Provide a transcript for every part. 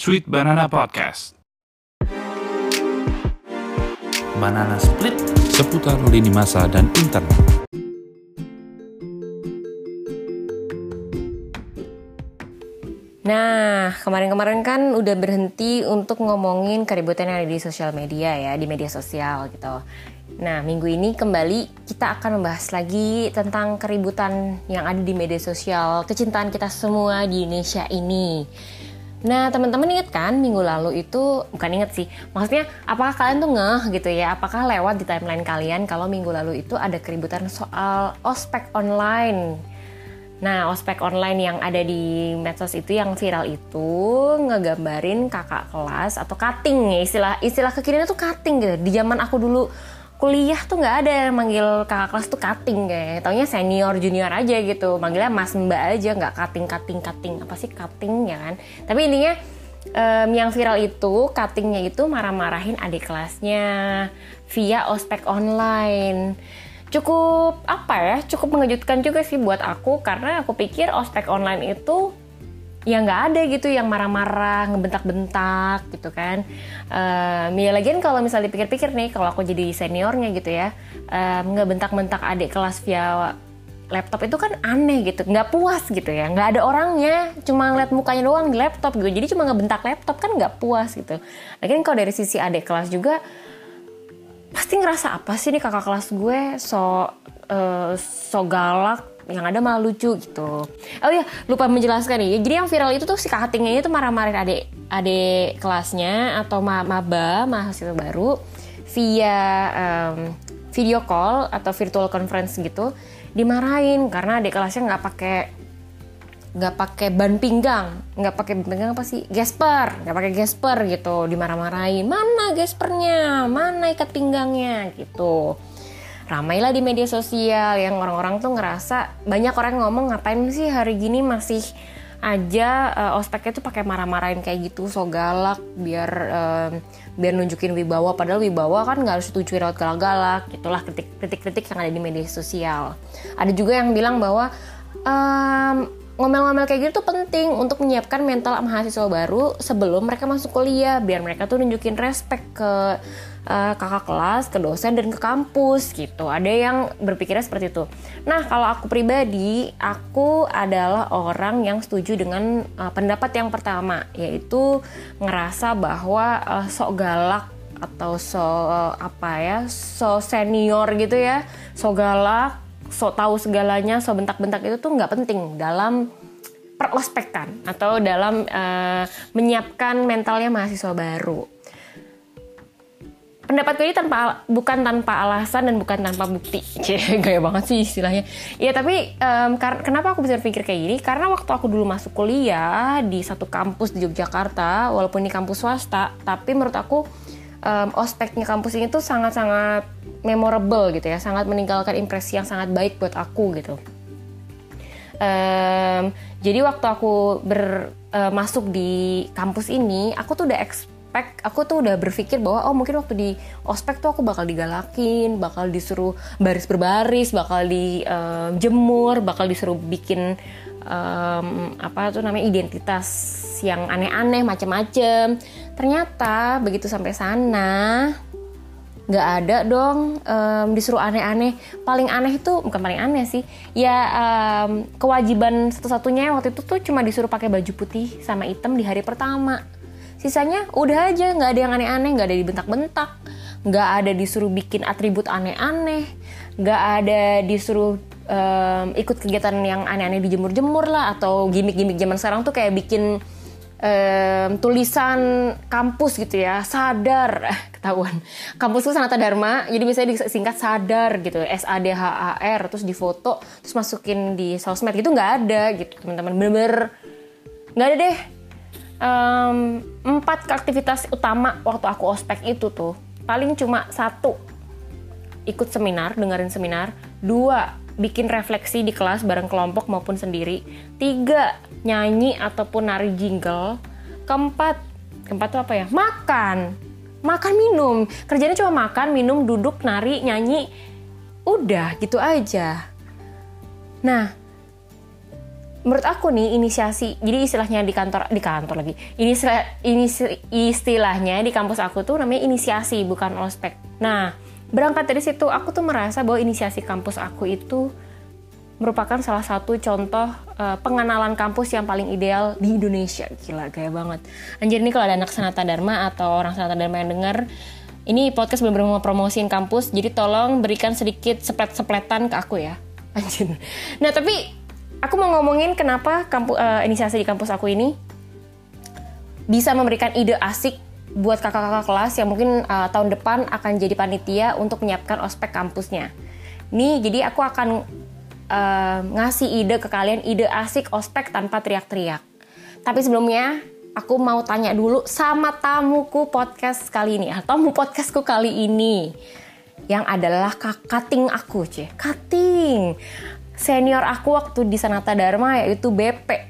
Sweet Banana Podcast. Banana Split seputar lini masa dan internet. Nah, kemarin-kemarin kan udah berhenti untuk ngomongin keributan yang ada di sosial media ya, di media sosial gitu. Nah, minggu ini kembali kita akan membahas lagi tentang keributan yang ada di media sosial, kecintaan kita semua di Indonesia ini. Nah, teman-teman inget kan minggu lalu itu bukan inget sih, maksudnya apakah kalian tuh ngeh gitu ya? Apakah lewat di timeline kalian kalau minggu lalu itu ada keributan soal ospek online? Nah, ospek online yang ada di medsos itu yang viral itu ngegambarin kakak kelas atau cutting ya istilah istilah kekinian tuh cutting gitu. Di zaman aku dulu kuliah tuh nggak ada yang manggil kakak kelas tuh cutting kayak taunya senior junior aja gitu. Manggilnya mas mbak aja nggak cutting cutting cutting. Apa sih cutting ya kan? Tapi intinya um, yang viral itu cuttingnya itu marah-marahin adik kelasnya via ospek online. Cukup apa ya cukup mengejutkan juga sih buat aku karena aku pikir ospek online itu ya nggak ada gitu yang marah-marah ngebentak-bentak gitu kan. Um, ya lagian kalau misalnya dipikir-pikir nih kalau aku jadi seniornya gitu ya um, ngebentak-bentak adik kelas via laptop itu kan aneh gitu nggak puas gitu ya. Nggak ada orangnya cuma ngeliat mukanya doang di laptop gitu. Jadi cuma ngebentak laptop kan nggak puas gitu. Lagian kalau dari sisi adik kelas juga pasti ngerasa apa sih nih kakak kelas gue? So uh, so galak yang ada malah lucu gitu. Oh iya, lupa menjelaskan nih. Jadi yang viral itu tuh si cuttingnya itu marah-marahin adik adik kelasnya atau ma maba mahasiswa baru via um, video call atau virtual conference gitu dimarahin karena adik kelasnya nggak pakai nggak pakai ban pinggang. Nggak pakai ban pinggang apa sih? Gesper. Nggak pakai gesper gitu dimarah-marahin. Mana gespernya? Mana ikat pinggangnya? Gitu ramailah di media sosial yang orang-orang tuh ngerasa banyak orang ngomong ngapain sih hari gini masih aja uh, ospeknya tuh pakai marah-marahin kayak gitu so galak biar uh, biar nunjukin wibawa. Padahal wibawa kan nggak harus setuju lewat galak-galak itulah kritik-kritik yang ada di media sosial. Ada juga yang bilang bahwa um, ngomel-ngomel kayak gitu penting untuk menyiapkan mental mahasiswa baru sebelum mereka masuk kuliah biar mereka tuh nunjukin respect ke uh, kakak kelas, ke dosen dan ke kampus gitu. Ada yang berpikirnya seperti itu. Nah, kalau aku pribadi, aku adalah orang yang setuju dengan uh, pendapat yang pertama, yaitu ngerasa bahwa uh, sok galak atau so apa ya, so senior gitu ya, so galak, so tahu segalanya, so bentak-bentak itu tuh nggak penting dalam perospekkan atau dalam uh, menyiapkan mentalnya mahasiswa baru pendapatku ini tanpa bukan tanpa alasan dan bukan tanpa bukti. Cie, gaya banget sih istilahnya. Ya tapi um, kenapa aku bisa berpikir kayak gini? Karena waktu aku dulu masuk kuliah di satu kampus di Yogyakarta walaupun ini kampus swasta tapi menurut aku um, ospeknya kampus ini tuh sangat-sangat memorable gitu ya. Sangat meninggalkan impresi yang sangat baik buat aku gitu. Um, jadi waktu aku ber, uh, masuk di kampus ini aku tuh udah ospek aku tuh udah berpikir bahwa oh mungkin waktu di ospek tuh aku bakal digalakin bakal disuruh baris berbaris bakal dijemur um, bakal disuruh bikin um, apa tuh namanya identitas yang aneh-aneh macem-macem. Ternyata begitu sampai sana nggak ada dong um, disuruh aneh-aneh. Paling aneh itu bukan paling aneh sih ya um, kewajiban satu-satunya waktu itu tuh cuma disuruh pakai baju putih sama hitam di hari pertama sisanya udah aja nggak ada yang aneh-aneh nggak ada dibentak-bentak nggak ada disuruh bikin atribut aneh-aneh. Nggak ada disuruh um, ikut kegiatan yang aneh-aneh dijemur-jemur lah atau gimmick-gimmick zaman sekarang tuh kayak bikin um, tulisan kampus gitu ya sadar. Eh, ketahuan. Kampus tuh sanata dharma jadi misalnya disingkat sadar gitu S A D H A R terus difoto terus masukin di sosmed gitu nggak ada gitu teman-teman. Bener-bener nggak ada deh um, empat aktivitas utama waktu aku ospek itu tuh. Paling cuma satu ikut seminar dengerin seminar. Dua bikin refleksi di kelas bareng kelompok maupun sendiri. Tiga nyanyi ataupun nari jingle. Keempat keempat tuh apa ya? Makan. Makan minum. Kerjanya cuma makan minum duduk nari nyanyi. Udah gitu aja. Nah menurut aku nih inisiasi jadi istilahnya di kantor di kantor lagi. Ini ini istilahnya di kampus aku tuh namanya inisiasi bukan ospek. Nah berangkat dari situ aku tuh merasa bahwa inisiasi kampus aku itu merupakan salah satu contoh uh, pengenalan kampus yang paling ideal di Indonesia. Gila gaya banget. Anjir ini kalau ada anak Sanata Dharma atau orang Sanata Dharma yang denger ini podcast belum mau promosiin kampus jadi tolong berikan sedikit seplet-sepletan ke aku ya. Anjir. Nah tapi aku mau ngomongin kenapa kampu, uh, inisiasi di kampus aku ini bisa memberikan ide asik buat kakak-kakak kelas yang mungkin uh, tahun depan akan jadi panitia untuk menyiapkan ospek kampusnya. Nih, jadi aku akan uh, ngasih ide ke kalian, ide asik ospek tanpa teriak-teriak. Tapi sebelumnya, aku mau tanya dulu sama tamuku podcast kali ini, atau tamu podcastku kali ini, yang adalah kakak ting aku, cie. Kating senior aku waktu di Sanata Dharma yaitu BP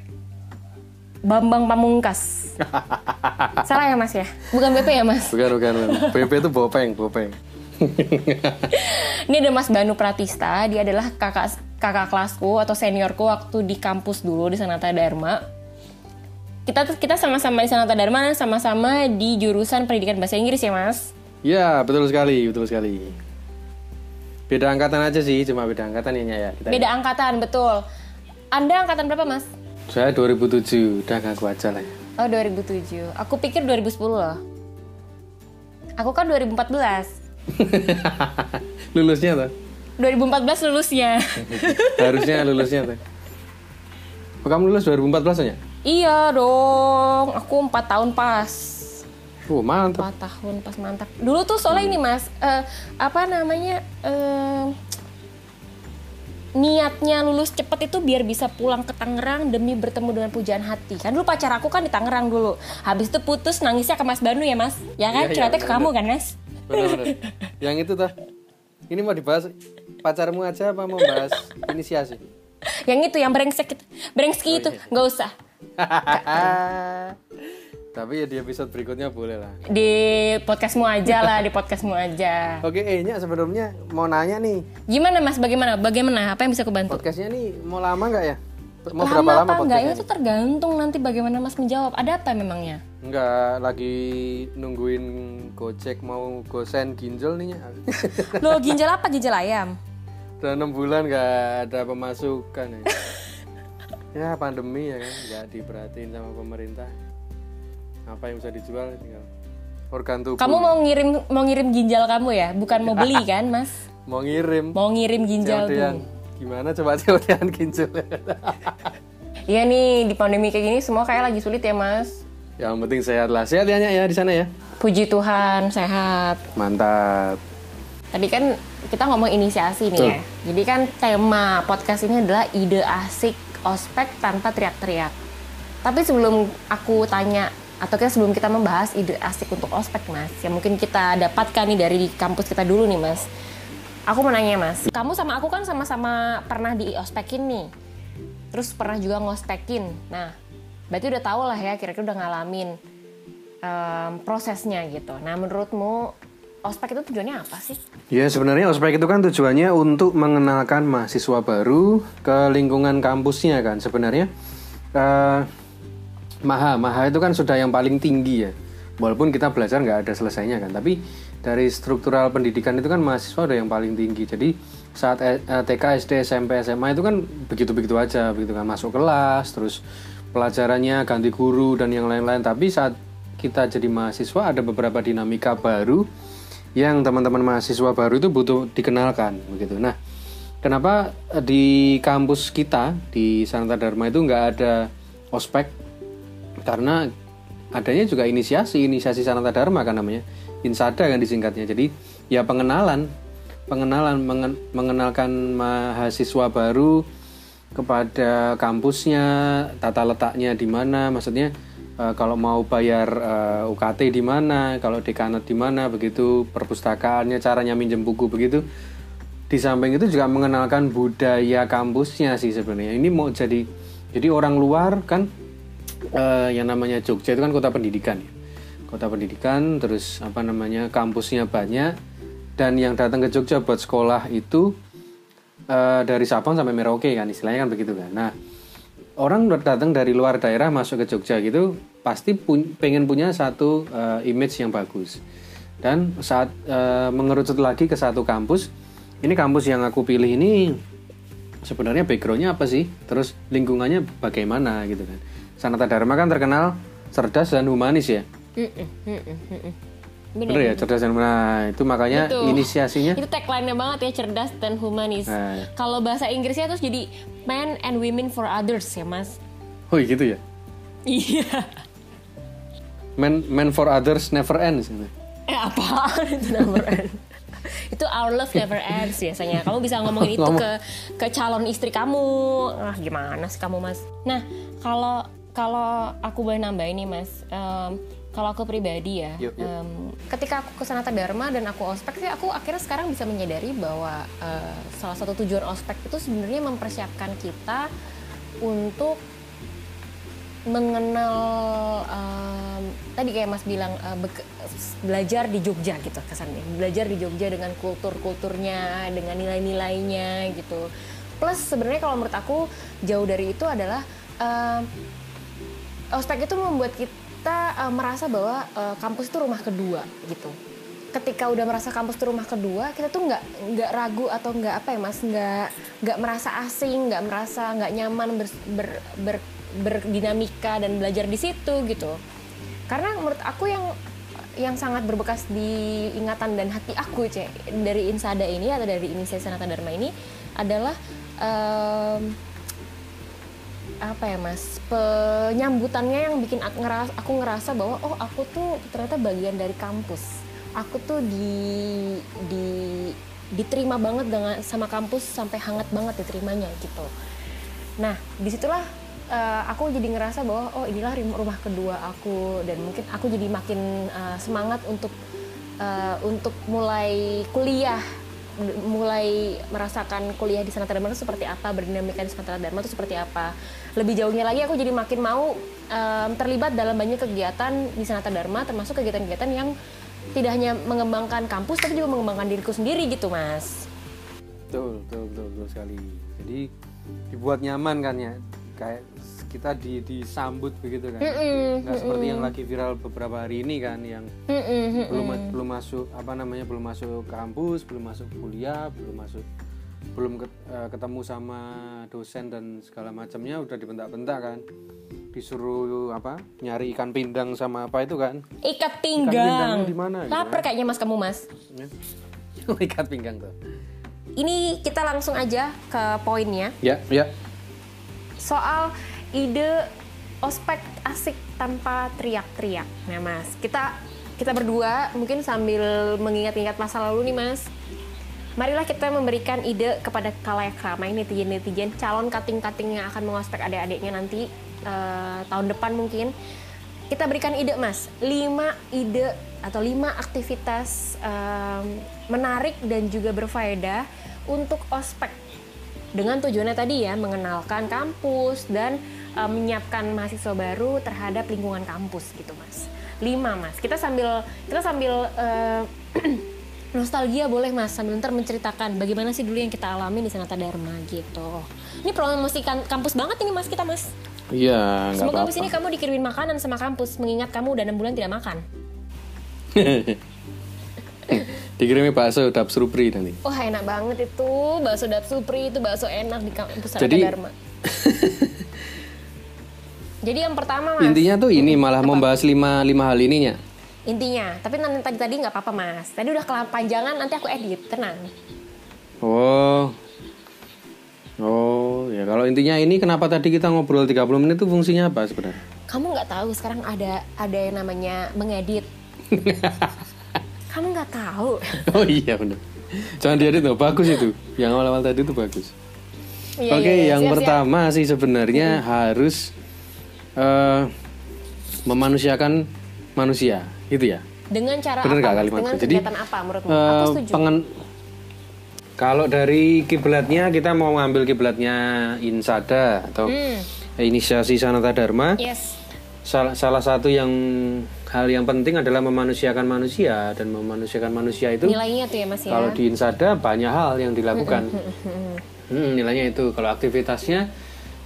Bambang Pamungkas. Salah ya Mas ya? Bukan BP ya Mas? Bukan, bukan. BP itu Bopeng, Bopeng. Ini ada Mas Banu Pratista, dia adalah kakak kakak kelasku atau seniorku waktu di kampus dulu di Sanata Dharma. Kita kita sama-sama di Sanata Dharma sama-sama di jurusan pendidikan bahasa Inggris ya Mas? Ya betul sekali, betul sekali. Beda angkatan aja sih, cuma beda angkatan ya ya. Kita beda ya. angkatan, betul. Anda angkatan berapa, Mas? Saya 2007, udah ngaku aja lah ya. Oh, 2007. Aku pikir 2010 loh. Aku kan 2014. lulusnya tuh? 2014 lulusnya. Harusnya lulusnya tuh. Oh, kamu lulus 2014 aja? Iya dong, aku 4 tahun pas. Oh, mantap. 4 tahun pas mantap. Dulu tuh soalnya hmm. ini Mas, uh, apa namanya? Uh, niatnya lulus cepet itu biar bisa pulang ke Tangerang demi bertemu dengan pujaan hati. Kan dulu pacar aku kan di Tangerang dulu. Habis itu putus nangisnya ke Mas Banu ya, Mas? Ya kan? Iya, iya, ke kamu kan, Mas? Benar-benar. Yang itu tuh. Ini mau dibahas pacarmu aja apa mau bahas inisiasi? yang itu yang brengsek itu. Brengsek oh, itu, iya. nggak usah. Tapi ya di episode berikutnya boleh lah. Di podcastmu aja lah, di podcastmu aja. Oke, eh Nya sebelumnya mau nanya nih. Gimana Mas? Bagaimana? Bagaimana? Apa yang bisa aku bantu? Podcastnya nih mau lama nggak ya? Mau lama berapa lama apa enggak? Itu tergantung nanti bagaimana Mas menjawab. Ada apa memangnya? Enggak, lagi nungguin Gojek mau gosen ginjal nih. Loh, ginjal apa? Ginjal ayam? Udah 6 bulan nggak ada pemasukan ya. ya pandemi ya kan, nggak diperhatiin sama pemerintah apa yang bisa dijual tinggal organ tubuh kamu mau ngirim mau ngirim ginjal kamu ya bukan mau beli kan mas mau ngirim mau ngirim ginjal tuh gimana coba coba ginjal Iya nih di pandemi kayak gini semua kayak lagi sulit ya mas. Yang penting sehat lah. Sehat ya ya di sana ya. Puji Tuhan sehat. Mantap. Tadi kan kita ngomong inisiasi nih Tuh. ya. Jadi kan tema podcast ini adalah ide asik ospek tanpa teriak-teriak. Tapi sebelum aku tanya atau kita sebelum kita membahas ide asik untuk ospek mas yang mungkin kita dapatkan nih dari kampus kita dulu nih mas. Aku mau nanya mas. Kamu sama aku kan sama-sama pernah di ospekin nih. Terus pernah juga ngospekin. Nah berarti udah tau lah ya kira-kira udah ngalamin um, prosesnya gitu. Nah menurutmu ospek itu tujuannya apa sih? Ya sebenarnya ospek itu kan tujuannya untuk mengenalkan mahasiswa baru ke lingkungan kampusnya kan sebenarnya. Uh, maha. Maha itu kan sudah yang paling tinggi ya. Walaupun kita belajar nggak ada selesainya kan tapi dari struktural pendidikan itu kan mahasiswa udah yang paling tinggi. Jadi saat e, e, TK SD SMP SMA itu kan begitu begitu aja begitu kan. Masuk kelas terus pelajarannya ganti guru dan yang lain-lain. Tapi saat kita jadi mahasiswa ada beberapa dinamika baru yang teman-teman mahasiswa baru itu butuh dikenalkan begitu. Nah kenapa di kampus kita di Sanata Dharma itu nggak ada ospek karena adanya juga inisiasi inisiasi sanata dharma kan namanya. Insada kan disingkatnya. Jadi ya pengenalan. Pengenalan mengen, mengenalkan mahasiswa baru kepada kampusnya tata letaknya di mana. Maksudnya uh, kalau mau bayar uh, eh, UKT di mana kalau dekanat di mana begitu perpustakaannya caranya minjem buku begitu. Di samping itu juga mengenalkan budaya kampusnya sih sebenarnya. Ini mau jadi jadi orang luar kan uh, yang namanya Jogja itu kan kota pendidikan ya. Kota pendidikan terus apa namanya kampusnya banyak dan yang datang ke Jogja buat sekolah itu uh, dari Sabang sampai Merauke kan istilahnya kan begitu kan. Nah, orang datang dari luar daerah masuk ke Jogja gitu pasti pun- pengen punya satu eh, image yang bagus dan saat eh, mengerucut lagi ke satu kampus ini kampus yang aku pilih ini sebenarnya backgroundnya apa sih terus lingkungannya bagaimana gitu kan Sanata Dharma kan terkenal cerdas dan humanis ya mm-mm. Bener. bener ya cerdas dan humanis nah, itu makanya Betul. inisiasinya Itu tagline-nya banget ya cerdas dan humanis. Nah. Kalau bahasa Inggrisnya terus jadi men and women for others ya mas. oh gitu ya Iya. man man for others never ends Eh apaan itu number end? itu our love never ends biasanya. Kamu bisa ngomongin itu Ngomong. ke ke calon istri kamu. Ah gimana sih kamu mas? Nah kalau kalau aku boleh nambah ini mas. em, kalau aku pribadi ya, Yuk, yuk. em, ketika aku ke Sanata Dharma dan aku ospek sih, aku akhirnya sekarang bisa menyadari bahwa eh, salah satu tujuan ospek itu sebenarnya mempersiapkan kita untuk mengenal em, tadi kayak Mas bilang bek- belajar di Jogja gitu kesannya belajar di Jogja dengan kultur-kulturnya dengan nilai-nilainya gitu plus sebenarnya kalau menurut aku jauh dari itu adalah em, ospek itu membuat kita eh, merasa bahwa eh, kampus itu rumah kedua gitu. Ketika udah merasa kampus itu rumah kedua kita tuh nggak nggak ragu atau nggak apa ya mas nggak nggak merasa asing nggak merasa nggak nyaman ber- ber- ber- berdinamika dan belajar di situ gitu. Karena menurut aku yang yang sangat berbekas di ingatan dan hati aku cek dari Insada ini atau dari inisiasi Sanata Dharma ini adalah em, apa ya mas? Penyambutannya yang bikin aku ngerasa, aku ngerasa bahwa oh aku tuh ternyata bagian dari kampus. Aku tuh di di diterima banget dengan sama kampus sampai hangat banget diterimanya gitu. Nah di situlah eh, aku jadi ngerasa bahwa oh inilah rumah kedua aku. Dan mungkin aku jadi makin eh, semangat untuk eh, untuk mulai kuliah mulai merasakan kuliah di Sanata Dharma itu seperti apa, berdinamika di Sanata Dharma itu seperti apa. Lebih jauhnya lagi aku jadi makin mau em, terlibat dalam banyak kegiatan di Sanata Dharma termasuk kegiatan-kegiatan yang tidak hanya mengembangkan kampus tapi juga mengembangkan diriku sendiri gitu, Mas. betul betul betul, betul sekali jadi dibuat nyaman kan ya kayak kita di disambut begitu kan Mm-mm, nggak seperti yang lagi viral beberapa hari ini kan yang belum belum masuk apa namanya belum masuk kampus belum masuk kuliah belum masuk belum eh, ketemu sama dosen dan segala macamnya udah dibentak-bentak kan disuruh apa nyari ikan pindang sama apa itu kan Ikat pinggang. di mana gitu Laper kan? kayaknya Mas kamu, Mas. Ya. ikat pinggang tuh Ini kita langsung aja ke poinnya. ya ya soal ide ospek asik tanpa teriak-teriak. Nah, Mas, kita kita berdua mungkin sambil mengingat-ingat masa lalu nih, Mas. Marilah kita memberikan ide kepada kalayak ramai netizen-netizen calon kating-kating yang akan mengospek adik-adiknya nanti eh, tahun depan mungkin. Kita berikan ide, Mas. 5 ide atau 5 aktivitas em, menarik dan juga berfaedah untuk ospek dengan tujuannya tadi ya mengenalkan kampus dan uh, menyiapkan mahasiswa baru terhadap lingkungan kampus gitu mas. Lima mas. Kita sambil kita sambil uh, nostalgia boleh mas sambil ntar menceritakan bagaimana sih dulu yang kita alami di Sanata Dharma gitu. Ini promosikan kampus banget ini mas kita mas. Iya semoga abis ini kamu dikirimin makanan sama kampus mengingat kamu udah enam bulan tidak makan. Dikirimi bakso dap surupri nanti. Wah enak banget itu. Bakso dap supri itu bakso enak di kampus Jadi- Dharma jadi yang pertama mas. Intinya tuh ini malah membahas lima lima hal ininya. Intinya tapi nanti tadi tadi nggak apa-apa mas. Tadi udah kepanjangan nanti aku edit tenang. Oh. Oh ya kalau intinya ini kenapa tadi kita ngobrol 30 menit itu fungsinya apa sebenarnya? Kamu nggak tahu sekarang ada ada yang namanya mengedit. Kamu nggak tahu. Oh iya benar jangan diedit loh bagus itu. Yang awal-awal tadi itu bagus. Iya, Oke, iya, iya. yang Siap, siap. pertama sih sebenarnya harus eh, memanusiakan manusia, gitu ya. dengan cara Bener apa kalimatku? dengan Jadi, kegiatan apa menurutmu Eh, aku setuju pengen- kalau dari kiblatnya kita mau ngambil kiblatnya Insada atau Hmm. inisiasi Sanata Dharma. yes Salah, salah satu yang hal yang penting adalah memanusiakan manusia dan memanusiakan manusia itu nilainya tuh ya mas ya kalau di Insada banyak hal yang dilakukan. Hmm, nilainya itu. Kalau aktivitasnya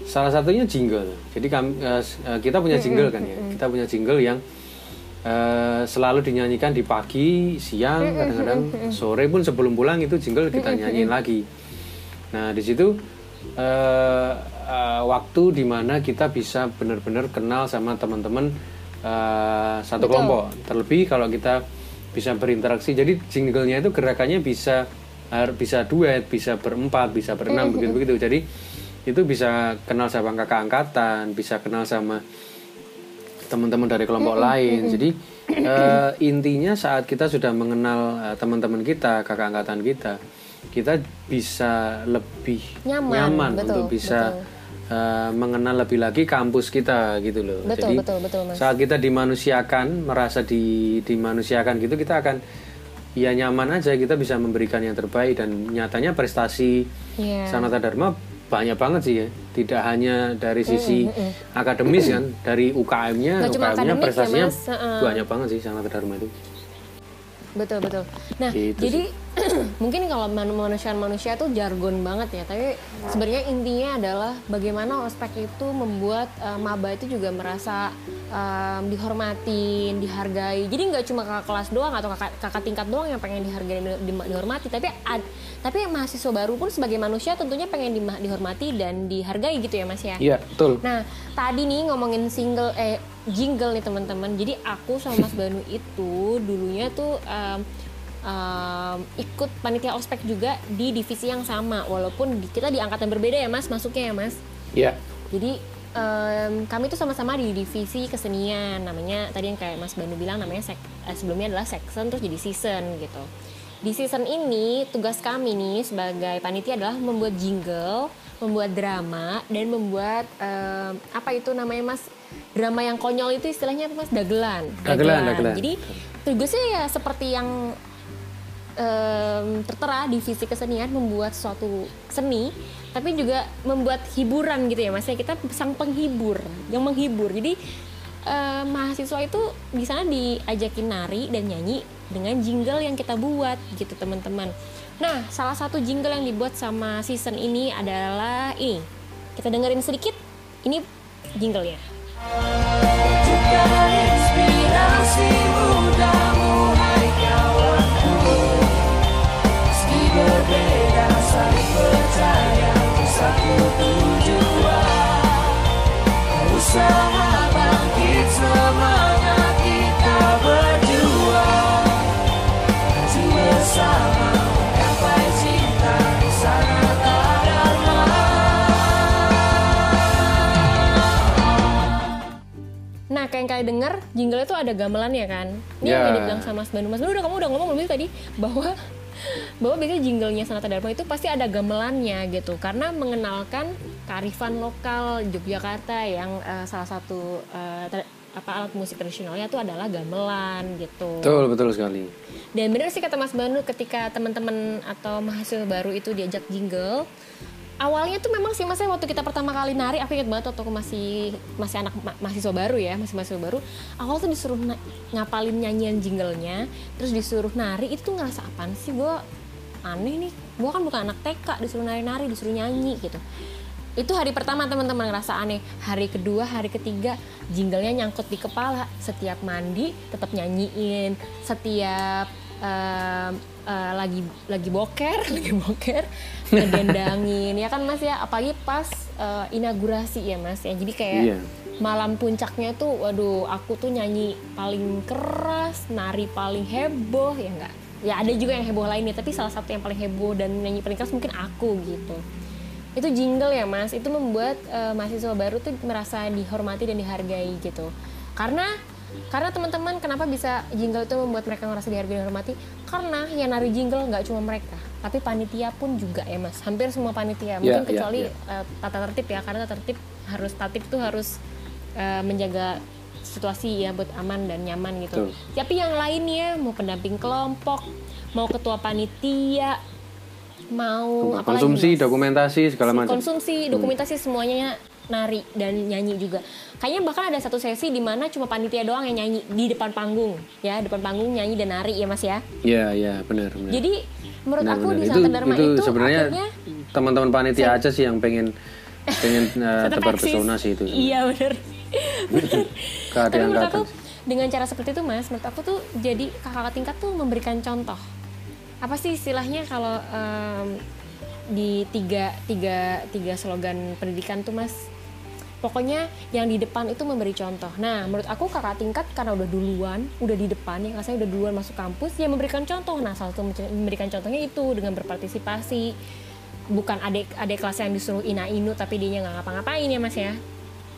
Salah satunya jingle. Jadi kami, eh, s- eh, kita punya jingle kan ya. Kita punya jingle yang eh, selalu dinyanyikan di pagi, siang, kadang-kadang sore pun sebelum pulang itu jingle kita nyanyiin lagi. Nah di situ eh, eh, waktu di mana kita bisa benar-benar kenal sama teman-teman eh, satu kelompok. Terlebih kalau kita bisa berinteraksi. Jadi jinglenya itu gerakannya bisa har- bisa duet, bisa berempat, bisa berenam begitu begitu. Jadi itu bisa kenal sama kakak angkatan, bisa kenal sama teman-teman dari kelompok lain. Jadi eh, intinya saat kita sudah mengenal eh, teman-teman kita, kakak angkatan kita, kita bisa lebih Nyaman, betul, untuk bisa eh, mengenal lebih lagi kampus kita gitu loh. Betul, Jadi betul, betul, Mas. saat kita dimanusiakan, merasa di dimanusiakan gitu, kita akan ya nyaman aja kita bisa memberikan yang terbaik dan nyatanya prestasi Iya. Sanata Dharma banyak banget sih ya tidak hanya dari sisi akademis kan dari UKM-nya UKM-nya ya, prestasinya Mas. Heeh. banyak banget sih Sanata Dharma itu Betul betul. Nah, Gitu jadi mungkin kalau man- manusia-manusia tuh jargon banget ya, tapi sebenarnya intinya adalah bagaimana ospek itu membuat eh, maba itu juga merasa em, dihormatin, dihargai. Jadi nggak cuma kakak kelas doang atau kakak, kakak tingkat doang yang pengen dihargai dan di- dihormati, tapi ad- tapi mahasiswa baru pun sebagai manusia tentunya pengen di- dihormati dan dihargai gitu ya Mas ya. iya betul Nah, tadi nih ngomongin single eh jingle nih teman-teman. Jadi aku sama Mas Banu itu dulunya tuh em, em, ikut panitia ospek juga di divisi yang sama walaupun di- kita di angkatan berbeda ya Mas masuknya ya Mas. iya Jadi em, kami tuh sama-sama di divisi kesenian namanya tadi yang kayak Mas Banu bilang namanya sek, eh, sebelumnya adalah section terus jadi season gitu. Di season ini tugas kami nih sebagai panitia adalah membuat jingle, membuat drama dan membuat em, apa itu namanya Mas drama yang konyol itu istilahnya apa Mas dagelan. Dagelan, dagelan. Jadi tugasnya ya seperti yang em, tertera divisi kesenian membuat suatu seni tapi juga membuat hiburan gitu ya mas ya. Kita sang penghibur yang menghibur. Jadi em, mahasiswa itu di sana diajakin nari dan nyanyi dengan jingle yang kita buat gitu teman-teman. Nah salah satu jingle yang dibuat sama season ini adalah ini. Kita dengerin sedikit ini jinglenya. Inspirasi mudamu saling percaya satu tujuan Usaha bangkit semangat kita berjuang Maju bersama menggapai cinta di sana Dharma Nah, kayak yang kalian denger, jingle itu ada gamelannya kan. Ini yang Ya. dibilang sama Mas Banu. Mas Banu udah kamu udah ngomong belum sih tadi bahwa bahwa biasanya jinglenya Sanata Dharma itu pasti ada gamelannya gitu karena mengenalkan kearifan lokal Yogyakarta yang eh, salah satu tra- apa alat musik tradisionalnya itu adalah gamelan gitu. betul betul sekali Dan benar sih kata Mas Banu ketika teman-teman atau mahasiswa baru itu diajak jingle, awalnya tuh memang sih Mas ya, waktu kita pertama kali nari, aku ingat banget waktu aku masih masih anak ma- mahasiswa baru ya, masih mahasiswa baru, awal tuh disuruh ngapalin nyanyian jinglenya, terus disuruh nari, itu tuh ngerasa apaan sih gue aneh nih, gue kan bukan anak TK, disuruh nari-nari, disuruh nyanyi gitu. Itu hari pertama teman-teman ngerasa aneh. Hari kedua, hari ketiga, jinglenya nyangkut di kepala. Setiap mandi tetap nyanyiin. Setiap em, eh, lagi lagi boker, lagi boker, ngedendangin ya kan Mas ya. Apalagi pas eh, inaugurasi ya Mas ya. Jadi kayak Iya. malam puncaknya tuh, waduh, aku tuh nyanyi paling keras, nari paling heboh ya enggak. Ya ada juga yang heboh lainnya, tapi salah satu yang paling heboh dan nyanyi paling keras mungkin aku gitu itu jingle ya mas itu membuat eh, mahasiswa baru tuh merasa dihormati dan dihargai gitu karena karena teman-teman kenapa bisa jingle itu membuat mereka merasa dihargai dan dihormati karena yang nari jingle nggak cuma mereka tapi panitia pun juga ya mas hampir semua panitia mungkin Ya, ya, kecuali ya. eh, tata tertib ya karena tata tertib harus tatip tuh harus eh, menjaga situasi ya buat aman dan nyaman gitu Betul. tapi yang lainnya mau pendamping kelompok mau ketua panitia mau konsumsi Mas? dokumentasi segala macam konsumsi dokumentasi semuanya nari dan nyanyi juga kayaknya bahkan ada satu sesi di mana cuma panitia doang yang nyanyi di depan panggung ya depan panggung nyanyi dan nari ya mas ya Iya iya benar benar. jadi menurut Benar, aku benar. di itu Sanata Dharma itu itu, sebenarnya teman-teman panitia aja sih yang pengen pengen uh, tebar pesona sih itu Iya ada Tapi menurut aku dengan cara seperti itu mas, menurut aku tuh jadi kakak tingkat tuh memberikan contoh. Apa sih istilahnya kalau em, di tiga tiga tiga slogan pendidikan tuh mas? Pokoknya yang di depan itu memberi contoh. Nah, menurut aku kakak tingkat karena udah duluan, udah di depan, yang saya udah duluan masuk kampus, ya memberikan contoh. Nah, salah satu memberikan contohnya itu dengan berpartisipasi. Bukan adik adik kelas yang disuruh ina inu tapi dia nggak ngapa-ngapain ya mas ya.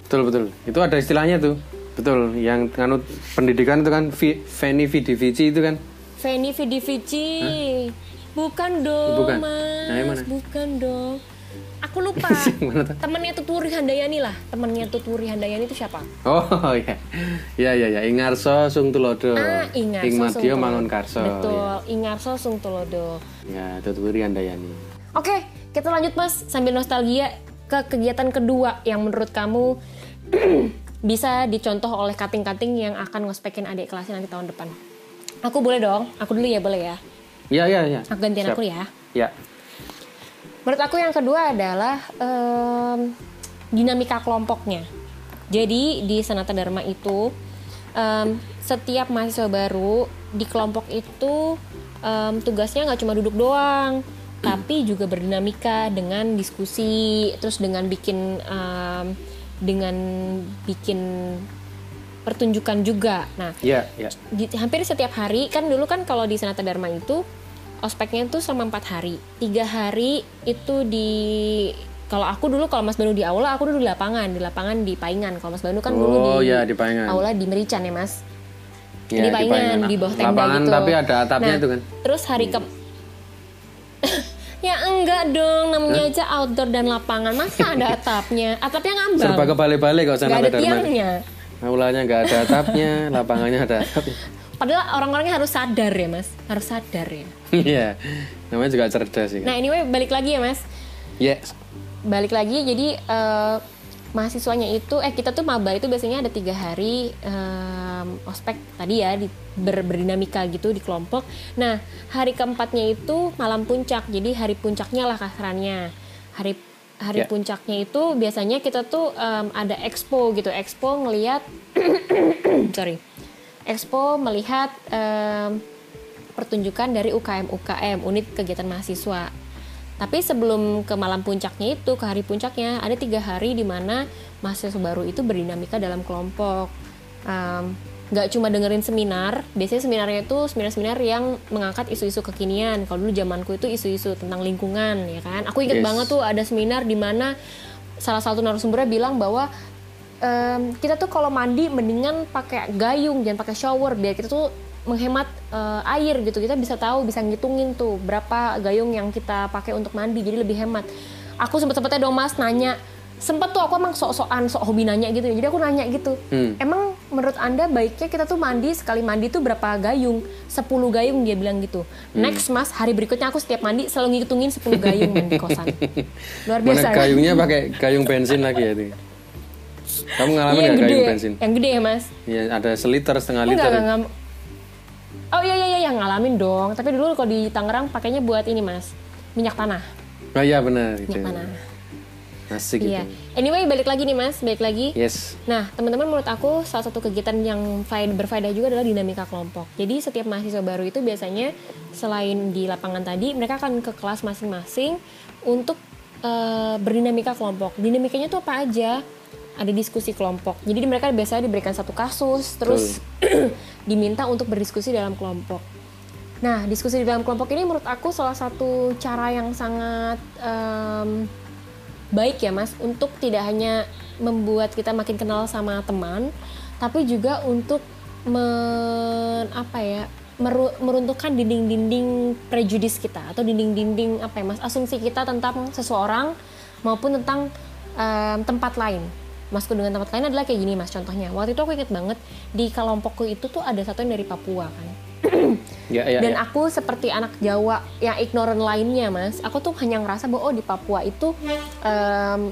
betul betul itu ada istilahnya tuh betul yang nganut pendidikan itu kan Vi- Feni Vidi Vici itu kan Feni Vidi Vici. Bukan dong, Bukan. Mas. Nah? Bukan dong. Aku lupa. Temennya Tuturi Handayani lah. Temennya Tuturi Handayani itu siapa? oh iya iya iya ya Ingarso Sung Tulodo Ah, Ingarso Ing Sungtulodo. Mangun Karso Betul, Ingarso Sung Tulodo. ya, ya Tuturi Andayani Oke, kita lanjut Mas sambil nostalgia ke kegiatan kedua yang menurut kamu bisa dicontoh oleh kating-kating yang akan ngospekin adik kelasnya nanti tahun depan. Aku boleh dong, aku dulu ya boleh ya. iya iya iya Aku gantian Siap. aku ya. ya Menurut aku yang kedua adalah em, dinamika kelompoknya. Jadi di Sanata Dharma itu em, setiap mahasiswa baru di kelompok itu em, tugasnya nggak cuma duduk doang, tapi juga berdinamika dengan diskusi, terus dengan bikin em, dengan bikin pertunjukan juga. Nah, iya iya di, hampir setiap hari kan dulu kan kalau di Sanata Dharma itu ospeknya itu selama empat hari. Tiga hari itu di kalau aku dulu kalau Mas Banu di aula aku dulu di lapangan. Di lapangan di Paingan. Kalau Mas Banu kan dulu Oh, di ya, di Paingan. aula di Merican ya Mas? Iya, di Paingan Paingan. di bawah tenda Lapangan gitu. tapi ada atapnya Nah, itu kan? terus hari ke ya enggak dong. Namanya aja outdoor dan lapangan. Masa ada atapnya? Atapnya ngambang. Serba kebalik-balik kok nggak sana ada tiangnya. Aulanya nggak ada atapnya lapangannya ada atapnya padahal orang-orangnya harus sadar ya Mas. Harus sadar ya. Iya. Namanya juga cerdas sih. Kan Nah anyway balik lagi ya mas, yes. Balik lagi jadi eh, mahasiswanya itu eh kita tuh maba itu biasanya ada tiga hari em, ospek tadi ya di, ber- berdinamika gitu di kelompok. Nah hari keempatnya itu malam puncak jadi hari puncaknya lah kasarannya. Hari hari Ya. puncaknya itu biasanya kita tuh em, ada expo gitu. Expo ngelihat sorry expo melihat em, pertunjukan dari UKM UKM unit kegiatan mahasiswa. Tapi sebelum ke malam puncaknya itu, ke hari puncaknya ada tiga hari di mana mahasiswa baru itu berdinamika dalam kelompok. Em, nggak cuma dengerin seminar, biasanya seminarnya itu seminar-seminar yang mengangkat isu-isu kekinian. Kalau dulu zamanku itu isu-isu tentang lingkungan, ya kan? Aku inget Yes. banget tuh ada seminar di mana salah satu narasumbernya bilang bahwa em, kita tuh kalau mandi mendingan pakai gayung jangan pakai shower biar kita tuh menghemat eh, air gitu. Kita bisa tahu bisa ngitungin tuh berapa gayung yang kita pakai untuk mandi jadi lebih hemat. Aku sempet sempetnya dong mas nanya. Sempet tuh aku emang sok-sokan sok hobi nanya gitu ya. Jadi aku nanya gitu. Hmm. emang menurut anda baiknya kita tuh mandi sekali mandi tuh berapa gayung? 10 gayung dia bilang gitu. Hmm. next mas hari berikutnya aku setiap mandi selalu ngitungin 10 gayung di kosan. Luar mana biasa ya? gayungnya pakai gayung bensin lagi ya itu kamu ngalamin Iya, nggak gayung bensin yang gede ya mas ya ada seliter setengah Enggak, liter enggak, enggak. Oh iya iya iya yang ngalamin dong. Tapi dulu kalau di Tangerang pakainya buat ini mas, minyak tanah, oh iya benar itu minyak tanah. asik Iya. gitu Anyway balik lagi nih mas, balik lagi. yes Nah teman-teman menurut aku salah satu kegiatan yang faed- berfaedah juga adalah dinamika kelompok. Jadi setiap mahasiswa baru itu biasanya selain di lapangan tadi, mereka akan ke kelas masing-masing untuk eh, berdinamika kelompok. Dinamikanya tuh apa aja? Ada diskusi kelompok. Jadi mereka biasanya diberikan satu kasus, terus diminta untuk berdiskusi dalam kelompok. Nah, diskusi di dalam kelompok ini menurut aku salah satu cara yang sangat em, baik ya mas untuk tidak hanya membuat kita makin kenal sama teman tapi juga untuk men, apa ya meru- meruntuhkan dinding-dinding prejudis kita atau dinding-dinding apa ya mas asumsi kita tentang seseorang maupun tentang em, tempat lain masku dengan tempat lain adalah kayak gini mas. Contohnya waktu itu aku inget banget di kelompokku itu tuh ada satu yang dari Papua kan. Ya ya, dan ya. aku seperti anak Jawa yang ignorant lainnya mas aku tuh hanya ngerasa bahwa oh di Papua itu em,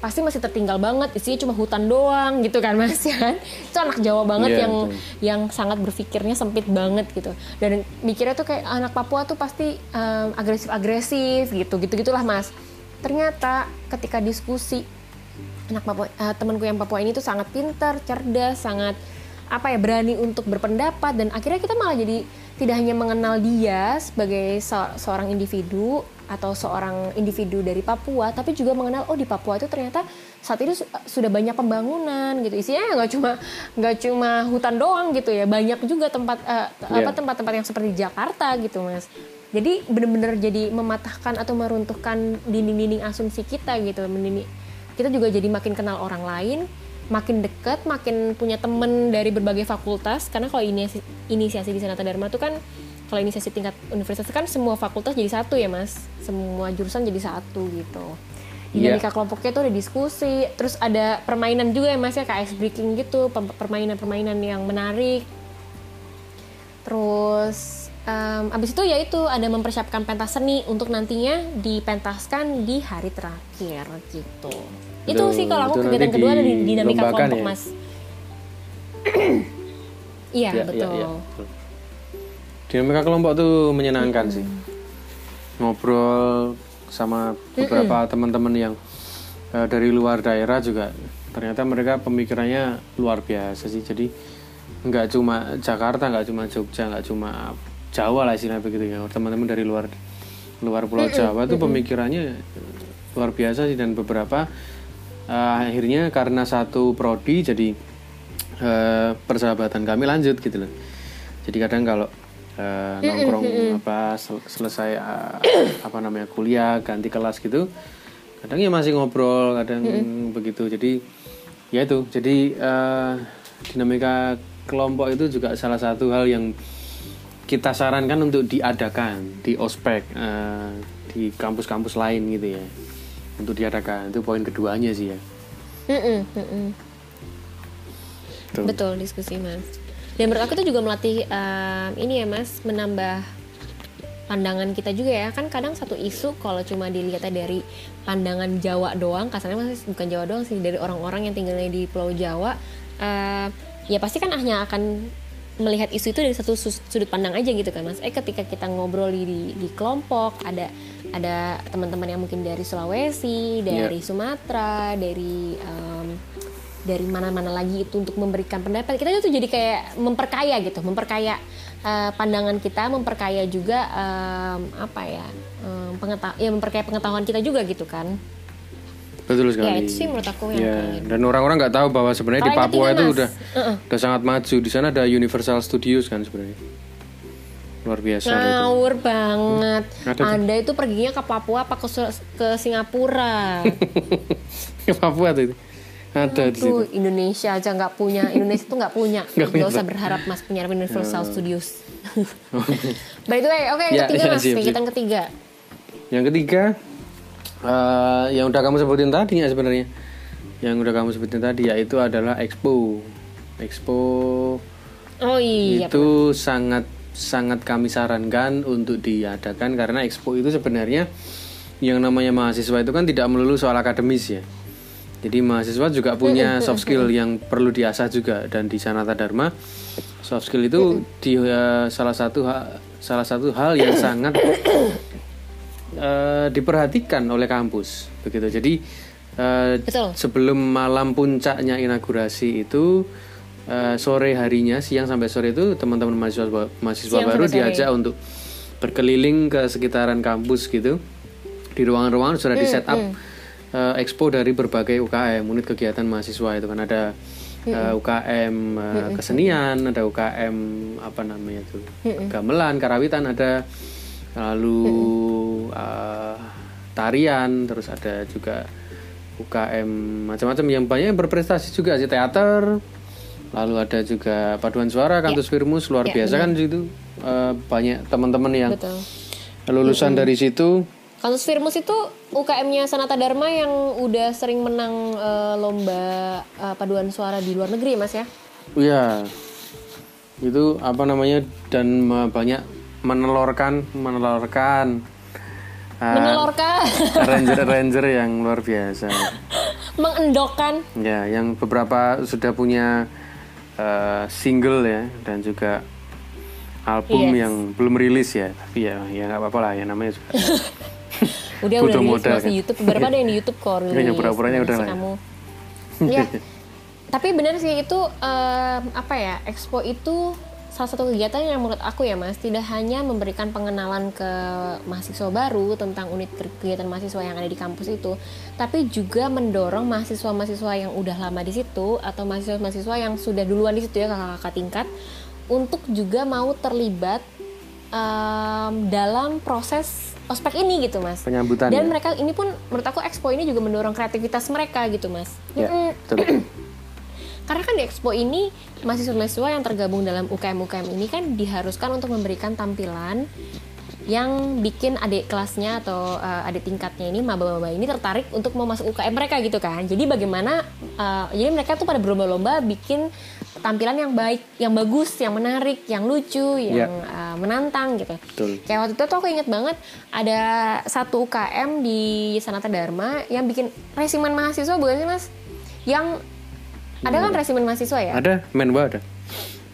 pasti masih tertinggal banget isinya cuma hutan doang gitu kan mas ya kan. Itu anak Jawa banget Iya, yang betul. yang sangat berpikirnya sempit banget gitu. Dan mikirnya tuh kayak anak Papua tuh pasti agresif agresif gitu gitu gitulah mas. Ternyata ketika diskusi anak Papua eh, temanku yang Papua ini tuh sangat pintar, cerdas, sangat apa ya berani untuk berpendapat dan akhirnya kita malah jadi tidak hanya mengenal dia sebagai se- seorang individu atau seorang individu dari Papua, tapi juga mengenal oh di Papua itu ternyata saat ini su- sudah banyak pembangunan gitu. Isinya nggak cuma nggak cuma hutan doang gitu ya, banyak juga tempat eh, apa Iya. tempat-tempat yang seperti Jakarta gitu mas. Jadi benar-benar jadi mematahkan atau meruntuhkan dinding-dinding asumsi kita gitu. Mendini- Kita juga jadi makin kenal orang lain, makin dekat, makin punya temen dari berbagai fakultas. Karena kalau inisiasi, inisiasi di Sanata Dharma itu kan kalau inisiasi tingkat universitas kan semua fakultas jadi satu ya mas, semua jurusan jadi satu gitu. Iya. Dinamika kelompoknya tuh ada diskusi, terus ada permainan juga ya mas ya kayak ice breaking gitu, permainan-permainan yang menarik. Terus em, abis itu ya itu ada mempersiapkan pentas seni untuk nantinya dipentaskan di hari terakhir gitu. itu Betul, sih kalau aku itu kegiatan kedua ada di dinamika kelompok ya? mas. Iya Ya, betul. ya, ya, betul. Dinamika kelompok tuh menyenangkan sih. Ngobrol sama beberapa teman-teman yang eh, dari luar daerah juga ternyata mereka pemikirannya luar biasa sih. Jadi nggak cuma Jakarta, nggak cuma Jogja, nggak cuma Jawa lah istilahnya begitu ya. Teman-teman dari luar luar Pulau Jawa tuh pemikirannya eh, luar biasa sih dan beberapa eh, akhirnya karena satu prodi jadi eh, persahabatan kami lanjut gitu loh. Jadi kadang kalau eh, nongkrong apa sel- selesai eh, apa namanya kuliah ganti kelas gitu, kadang ya masih ngobrol, kadang begitu. Jadi ya itu. Jadi eh, dinamika kelompok itu juga salah satu hal yang kita sarankan untuk diadakan di ospek eh, di kampus-kampus lain gitu ya untuk diadakan itu poin keduanya sih ya Mm-mm, mm-mm. Tuh. Betul diskusi mas. Dan menurut aku itu juga melatih em, ini ya mas, menambah pandangan kita juga ya kan kadang satu isu kalau cuma dilihatnya dari pandangan Jawa doang kasarnya mas bukan Jawa doang sih dari orang-orang yang tinggalnya di Pulau Jawa eh, ya pasti kan hanya akan melihat isu itu dari satu sudut pandang aja gitu kan mas. Eh ketika kita ngobrol di di kelompok ada ada teman-teman yang mungkin dari Sulawesi dari Sumatera dari em, dari mana-mana lagi itu untuk memberikan pendapat kita itu jadi kayak memperkaya gitu memperkaya eh, pandangan kita memperkaya juga em, apa ya em, pengeta- ya memperkaya pengetahuan kita juga gitu kan betul sekali. ya itu sih menurut aku yang Ya, kayak gitu. dan orang-orang nggak tahu bahwa sebenarnya di Papua itu udah udah sangat maju. Di sana ada Universal Studios kan sebenarnya. Luar biasa itu. ngawur banget. Ada tuh. anda itu perginya ke Papua apa ke, ke Singapura? Ke Papua tuh itu. Ada di tuh Indonesia aja nggak punya. Indonesia tuh nggak punya. Nggak punya. usah berharap mas punya Universal Studios. By the way oke yang Ya, ketiga ya, mas. siap, kegiatan ketiga. Yang ketiga eh, yang udah kamu sebutin tadi ya sebenarnya. Yang udah kamu sebutin tadi yaitu adalah Expo. Expo oh iya itu sangat sangat kami sarankan untuk diadakan karena Expo itu sebenarnya yang namanya mahasiswa itu kan tidak melulu soal akademis ya. Jadi mahasiswa juga punya soft skill yang perlu diasah juga dan di Sanata Dharma soft skill itu di eh, salah satu ha- salah satu hal yang sangat eh, diperhatikan oleh kampus begitu. Jadi Betul. sebelum malam puncaknya inaugurasi itu eh, sore harinya siang sampai sore itu teman-teman mahasiswa mahasiswa Siang baru sore. diajak untuk berkeliling ke sekitaran kampus gitu di ruangan-ruangan sudah di set up eh, expo dari berbagai UKM unit kegiatan mahasiswa itu kan ada eh, UKM eh, kesenian ada UKM apa namanya itu gamelan karawitan ada lalu eh, tarian terus ada juga UKM macam-macam yang banyak yang berprestasi juga sih teater lalu ada juga paduan suara kantus firmus luar Ya, biasa kan situ Eh, banyak teman-teman yang betul. lulusan dari situ. Kasus Firmus itu UKM-nya Sanata Dharma yang udah sering menang eh, lomba eh, paduan suara di luar negeri, Mas ya? Iya, itu apa namanya dan banyak menelorkan menelorkan uh, Menelorkan, ranger-ranger yang luar biasa. mengendokkan. Ya, yang beberapa sudah punya uh, single ya dan juga album Yes. yang belum rilis ya. Tapi ya ya nggak apa-apa lah ya namanya juga. udah udah rilis modal, kan? YouTube beberapa ada yang di YouTube kok rilis Kayaknya pura-puranya udah Masih lah ya. kamu ya tapi benar sih itu em, apa ya expo itu salah satu kegiatan yang menurut aku ya mas tidak hanya memberikan pengenalan ke mahasiswa baru tentang unit ke- kegiatan mahasiswa yang ada di kampus itu tapi juga mendorong mahasiswa-mahasiswa yang udah lama di situ atau mahasiswa-mahasiswa yang sudah duluan di situ ya kakak-kakak tingkat untuk juga mau terlibat em, dalam proses ospek ini gitu mas Penyambutan dan ya? mereka ini pun menurut aku expo ini juga mendorong kreativitas mereka gitu mas Ya. karena kan di expo ini mahasiswa-mahasiswa yang tergabung dalam UKM-UKM ini kan diharuskan untuk memberikan tampilan yang bikin adik kelasnya atau uh, adik tingkatnya ini maba-maba ini tertarik untuk mau masuk UKM mereka gitu kan. Jadi bagaimana uh, jadi mereka tuh pada berlomba-lomba bikin tampilan yang baik yang bagus yang menarik yang lucu yang uh, menantang gitu. Betul. kayak waktu itu tuh aku inget banget ada satu UKM di Sanata Dharma yang bikin resimen mahasiswa bukan sih mas? Yang ada kan resimen mahasiswa ya Ada menwa ada.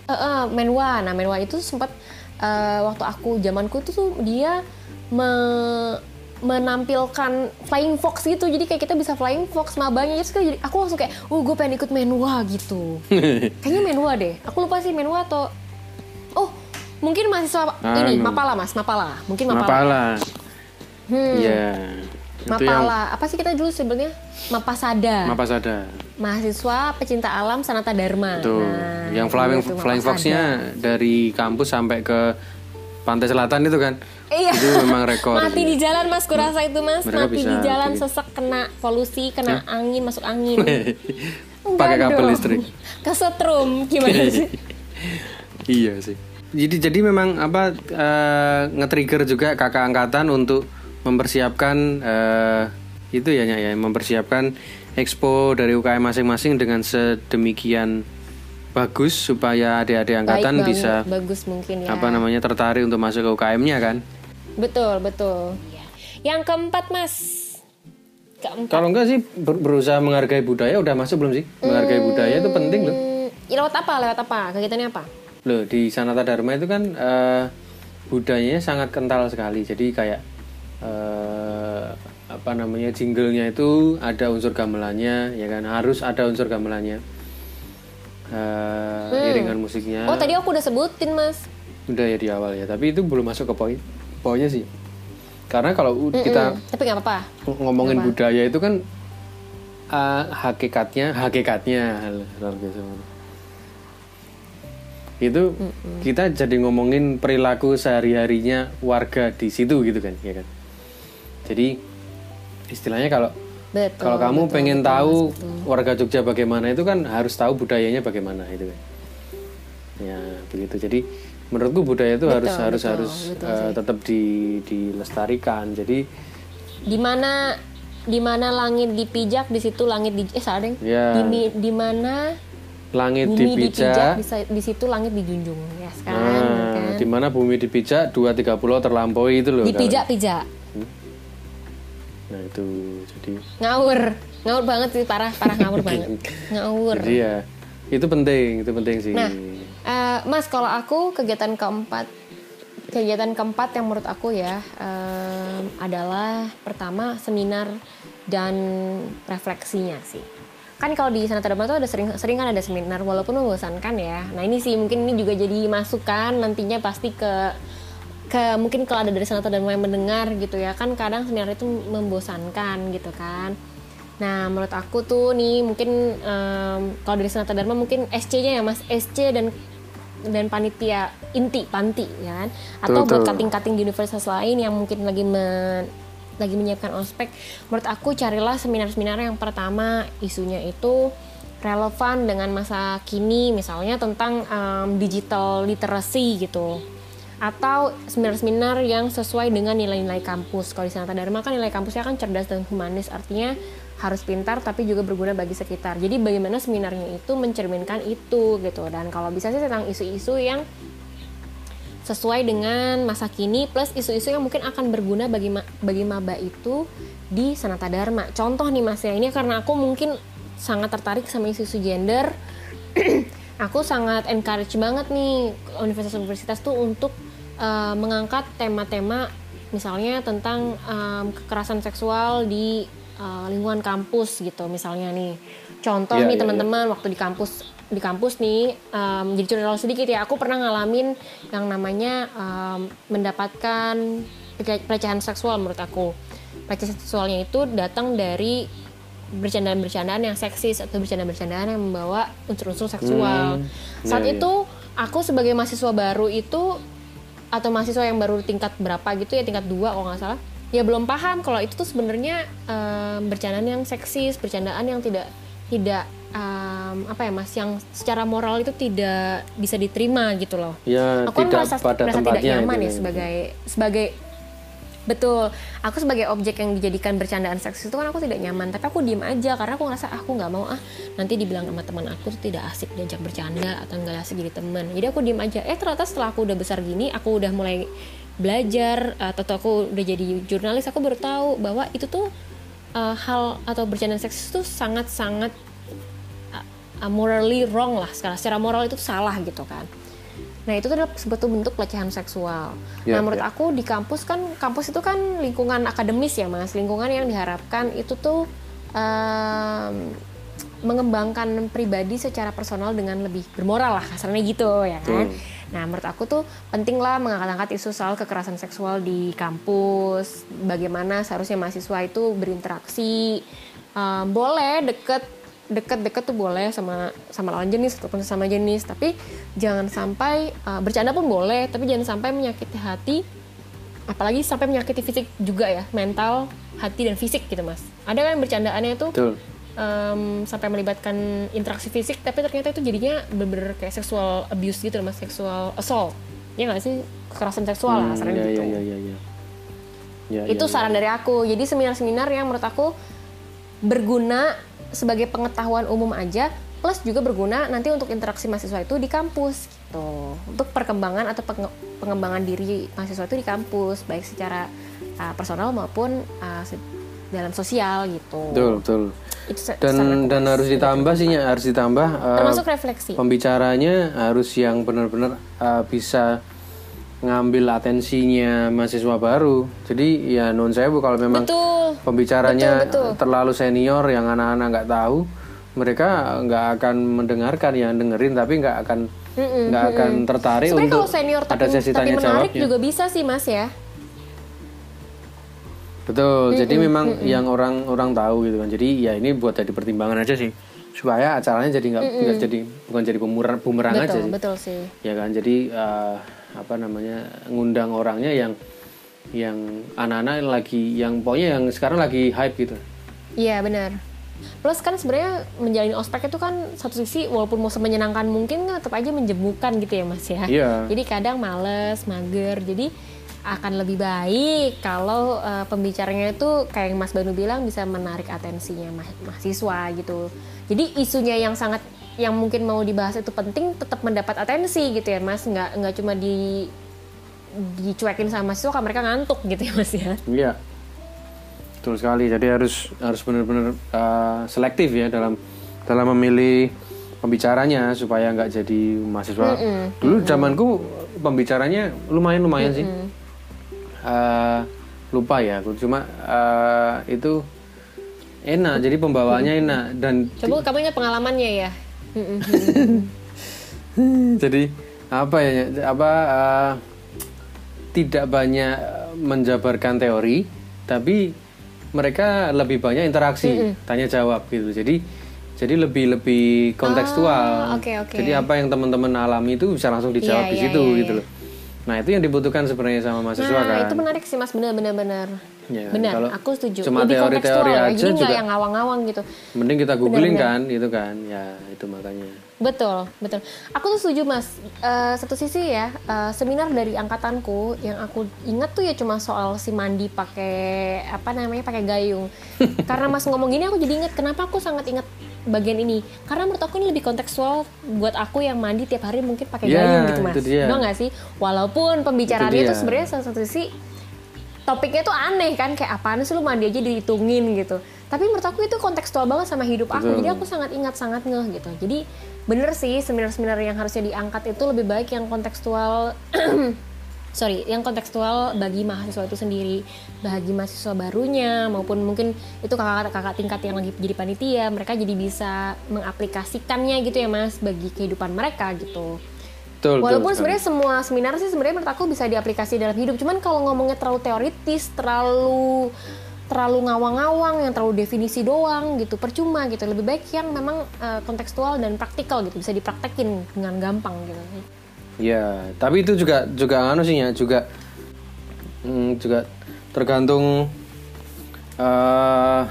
Eh, eh, Menwa. Nah, Menwa itu sempat eh, waktu aku zamanku tuh tuh dia me- menampilkan flying fox gitu. Jadi kayak kita bisa flying fox mabanya. Terus jadi aku langsung kayak, "Oh, gue pengen ikut Menwa gitu." Kayaknya Menwa deh. Aku lupa sih Menwa atau Oh, mungkin mahasiswa ini Anu. Mapala, Mas, Mapala. Mungkin Mapala. Mapala. Hmm. Itu yang Mapala. Apa sih kita dulu sebelumnya? Mapasada. Mapasada. mahasiswa pecinta alam Sanata Dharma. Tuh, Nah, yang flying itu flying foxnya dari kampus sampai ke pantai selatan itu kan. Iya. Itu memang rekor. Mati di jalan mas, kurasa itu mas. Mereka Mati bisa di jalan bikin. sesek kena polusi, kena angin masuk angin. Pakai kabel dong. listrik. Kesetrum gimana sih? iya sih. Jadi jadi memang apa eh, nge-trigger juga kakak angkatan untuk mempersiapkan eh, itu ya ya, mempersiapkan expo dari UKM masing-masing dengan sedemikian bagus supaya adik-adik angkatan Baik bisa bagus mungkin ya. apa namanya tertarik untuk masuk ke UKM-nya kan. Betul betul. Yang keempat mas. Keempat. Kalau enggak sih ber- berusaha menghargai budaya udah masuk belum sih? Menghargai budaya itu penting loh. Hmm, lewat apa? Lewat apa? Kegiatannya apa? Loh di Sanata Dharma itu kan eh, budayanya sangat kental sekali. Jadi kayak eh, apa namanya jinglenya itu ada unsur gamelannya, ya kan harus ada unsur gamelannya. Eh, Iringan musiknya Oh tadi aku udah sebutin mas. udah ya di awal ya. Tapi itu belum masuk ke poin. Poinnya sih. Karena kalau u- kita Hmm, tapi nggak apa-apa. ng- ngomongin budaya itu kan eh, hakikatnya hakikatnya biasa itu kita jadi ngomongin perilaku sehari harinya warga di situ gitu kan ya kan jadi istilahnya kalau Betul. kalau kamu betul, pengen betul, tahu betul. warga Jogja bagaimana itu kan harus tahu budayanya bagaimana itu kan ya begitu jadi menurutku budaya itu harus Betul, harus betul, harus betul eh, tetap di dilestarikan jadi di mana di mana langit dipijak di situ langit di eh salah deng Ya. di, di mana langit bumi dipijak dipijak di, situ langit dijunjung ya kan, Nah, kan? di mana bumi dipijak dua tiga pulau terlampaui itu loh. dipijak pijak kawan. Nah itu jadi ngawur ngawur banget sih parah parah ngawur banget ngawur jadi ya itu penting itu penting sih. Nah, eh, Mas, kalau aku kegiatan keempat, kegiatan keempat yang menurut aku ya em, adalah pertama seminar dan refleksinya sih. Kan kalau di Sanata Dharma tuh ada sering sering kan ada seminar walaupun membosankan ya. Nah ini sih mungkin ini juga jadi masukan nantinya pasti ke ke mungkin kalau ada dari Sanata Dharma yang mendengar gitu ya kan kadang seminar itu membosankan gitu kan. Nah, menurut aku tuh nih mungkin em, kalau dari Sanata Dharma mungkin SC-nya ya Mas, SC dan dan panitia inti panti ya kan? Atau Betul, buat kating-kating di universitas lain yang mungkin lagi men- lagi menyiapkan ospek menurut aku carilah seminar-seminar yang pertama isunya itu relevan dengan masa kini misalnya tentang em, digital literacy gitu atau seminar-seminar yang sesuai dengan nilai-nilai kampus. Kalau di Sanata Dharma kan nilai kampusnya kan cerdas dan humanis, artinya harus pintar tapi juga berguna bagi sekitar. Jadi bagaimana seminarnya itu mencerminkan itu gitu. Dan kalau bisa sih tentang isu-isu yang sesuai dengan masa kini plus isu-isu yang mungkin akan berguna bagi ma- bagi maba itu di Sanata Dharma. Contoh nih Mas ya, ini karena aku mungkin sangat tertarik sama isu-isu gender. aku sangat encourage banget nih universitas-universitas tuh untuk uh, mengangkat tema-tema misalnya tentang em, kekerasan seksual di eh, lingkungan kampus gitu misalnya nih contoh Iya, nih iya, teman-teman waktu di kampus di kampus nih em, jadi curhat sedikit ya aku pernah ngalamin yang namanya em, mendapatkan pelece- pelecehan seksual menurut aku pelecehan seksualnya itu datang dari bercandaan-bercandaan yang seksis atau bercandaan-bercandaan yang membawa unsur-unsur seksual. Hmm, Saat iya, iya. itu aku sebagai mahasiswa baru itu atau mahasiswa yang baru tingkat berapa gitu ya tingkat dua kalau nggak salah ya belum paham kalau itu tuh sebenarnya em, bercandaan yang seksis, bercandaan yang tidak tidak em, apa ya mas yang secara moral itu tidak bisa diterima gitu loh. Ya, aku kan tidak merasa, pada merasa tidak nyaman ya ya. sebagai sebagai betul. Aku sebagai objek yang dijadikan bercandaan seks itu kan aku tidak nyaman. Tapi aku diem aja karena aku ngerasa "Ah, aku nggak mau ah nanti dibilang sama teman aku tuh tidak asik diajak bercanda atau nggak asik jadi teman. Jadi aku diem aja. Eh ternyata setelah aku udah besar gini aku udah mulai belajar atau aku udah jadi jurnalis aku baru tahu bahwa itu tuh uh, hal atau bercandaan seks itu sangat sangat uh, morally wrong lah. Sekarang secara moral itu salah gitu kan nah itu adalah sebetulnya bentuk pelecehan seksual. Ya, nah menurut ya. aku di kampus kan kampus itu kan lingkungan akademis ya mas. Lingkungan yang diharapkan itu tuh em, mengembangkan pribadi secara personal dengan lebih bermoral lah kasarnya gitu ya kan? Nah menurut aku tuh penting lah mengangkat-angkat isu soal kekerasan seksual di kampus. Bagaimana seharusnya mahasiswa itu berinteraksi Em, boleh deket deket-deket tuh boleh sama sama lawan jenis ataupun sama jenis. Tapi jangan sampai uh, bercanda pun boleh tapi jangan sampai menyakiti hati apalagi sampai menyakiti fisik juga ya mental hati dan fisik gitu mas. Ada kan bercandaannya itu Betul. em, sampai melibatkan interaksi fisik tapi ternyata itu jadinya bener-bener kayak seksual abuse gitu mas seksual assault. Ya nggak sih? Kekerasan seksual lah Hmm, saran ya, gitu. ya, ya, ya, ya. Ya, itu ya, saran dari aku. Jadi seminar-seminar yang menurut aku berguna sebagai pengetahuan umum aja plus juga berguna nanti untuk interaksi mahasiswa itu di kampus gitu. Untuk perkembangan atau penge- pengembangan diri mahasiswa itu di kampus baik secara uh, personal maupun uh, se- dalam sosial gitu. Betul, betul. Dan dan harus ditambah sih harus ditambah eh, termasuk refleksi. pembicaranya harus yang benar-benar eh, bisa ngambil atensinya mahasiswa baru. Jadi ya non sewu kalau memang betul pembicaranya Betul, betul. terlalu senior yang anak-anak nggak tahu, mereka nggak akan mendengarkan yang dengerin tapi nggak akan nggak akan tertarik sebenarnya untuk kalau senior ada sesi tapi tanya menarik jawabnya. juga bisa sih mas ya Betul. Jadi memang yang orang-orang tahu gitu kan. Jadi ya ini buat jadi pertimbangan aja sih supaya acaranya jadi nggak jadi bukan jadi bumerang, bumerang aja sih. betul sih Ya kan. Jadi eh, apa namanya ngundang orangnya yang yang anak-anak lagi yang pokoknya yang sekarang lagi hype gitu. Iya benar. Plus kan sebenarnya menjalani ospek itu kan satu sisi walaupun mau semenyenangkan mungkin tetap aja menjemukan gitu ya mas ya. Iya. Jadi kadang males, mager. Jadi akan lebih baik kalau eh, pembicaranya itu kayak yang Mas Banu bilang bisa menarik atensinya ma- mahasiswa gitu. Jadi isunya yang sangat yang mungkin mau dibahas itu penting tetap mendapat atensi gitu ya mas. Nggak nggak cuma di dicuekin sama mahasiswa kalau mereka ngantuk gitu ya mas ya. Iya. Betul sekali. Jadi harus harus benar-benar eh, selektif ya dalam dalam memilih pembicaranya supaya nggak jadi mahasiswa. Dulu zamanku pembicaranya lumayan lumayan sih. Eh, lupa ya, aku cuma eh, itu enak. Jadi pembawaannya enak dan Coba kamu ingat pengalamannya ya. Jadi apa ya apa eh, tidak banyak menjabarkan teori tapi mereka lebih banyak interaksi tanya jawab gitu. Jadi jadi lebih lebih kontekstual. Ah, oke, oke. jadi apa yang teman-teman alami itu bisa langsung dijawab Iya, di iya, situ iya, gitu loh. Nah itu yang dibutuhkan sebenarnya sama mahasiswa Nah, kan? itu menarik sih Mas, benar benar benar. Ya, benar, kalau aku setuju. cuma Lebih teori-teori kontekstual aja jadi juga- yang ngawang-ngawang gitu. mending kita googling kan itu kan ya itu makanya Betul, betul. Aku tuh setuju Mas. Eh, satu sisi ya, eh, seminar dari angkatanku yang aku ingat tuh ya cuma soal si mandi pakai apa namanya pakai gayung. Karena Mas ngomong gini aku jadi ingat kenapa aku sangat ingat bagian ini. Karena menurut aku ini lebih kontekstual buat aku yang mandi tiap hari mungkin pakai Ya, gayung gitu Mas. itu dia. Benar nggak sih? Walaupun pembicaraannya Itu itu sebenarnya salah satu sisi topiknya tuh aneh kan kayak apaan sih lu mandi aja dihitungin gitu. Tapi menurut aku itu kontekstual banget sama hidup aku Betul. jadi aku sangat ingat sangat ngeh gitu. Jadi bener sih seminar-seminar yang harusnya diangkat itu lebih baik yang kontekstual sorry yang kontekstual bagi mahasiswa itu sendiri bagi mahasiswa barunya maupun mungkin itu kakak-kakak tingkat yang lagi jadi panitia mereka jadi bisa mengaplikasikannya gitu ya mas bagi kehidupan mereka gitu Betul, Walaupun sebenarnya semua seminar sih sebenarnya menurut aku bisa diaplikasi dalam hidup. Cuman kalau ngomongnya terlalu teoritis, terlalu terlalu ngawang-ngawang, yang terlalu definisi doang gitu, percuma gitu. Lebih baik yang memang eh, kontekstual dan praktikal gitu, bisa dipraktekin dengan gampang gitu. Ya, tapi itu juga juga anu sih ya, juga hmm, juga tergantung eh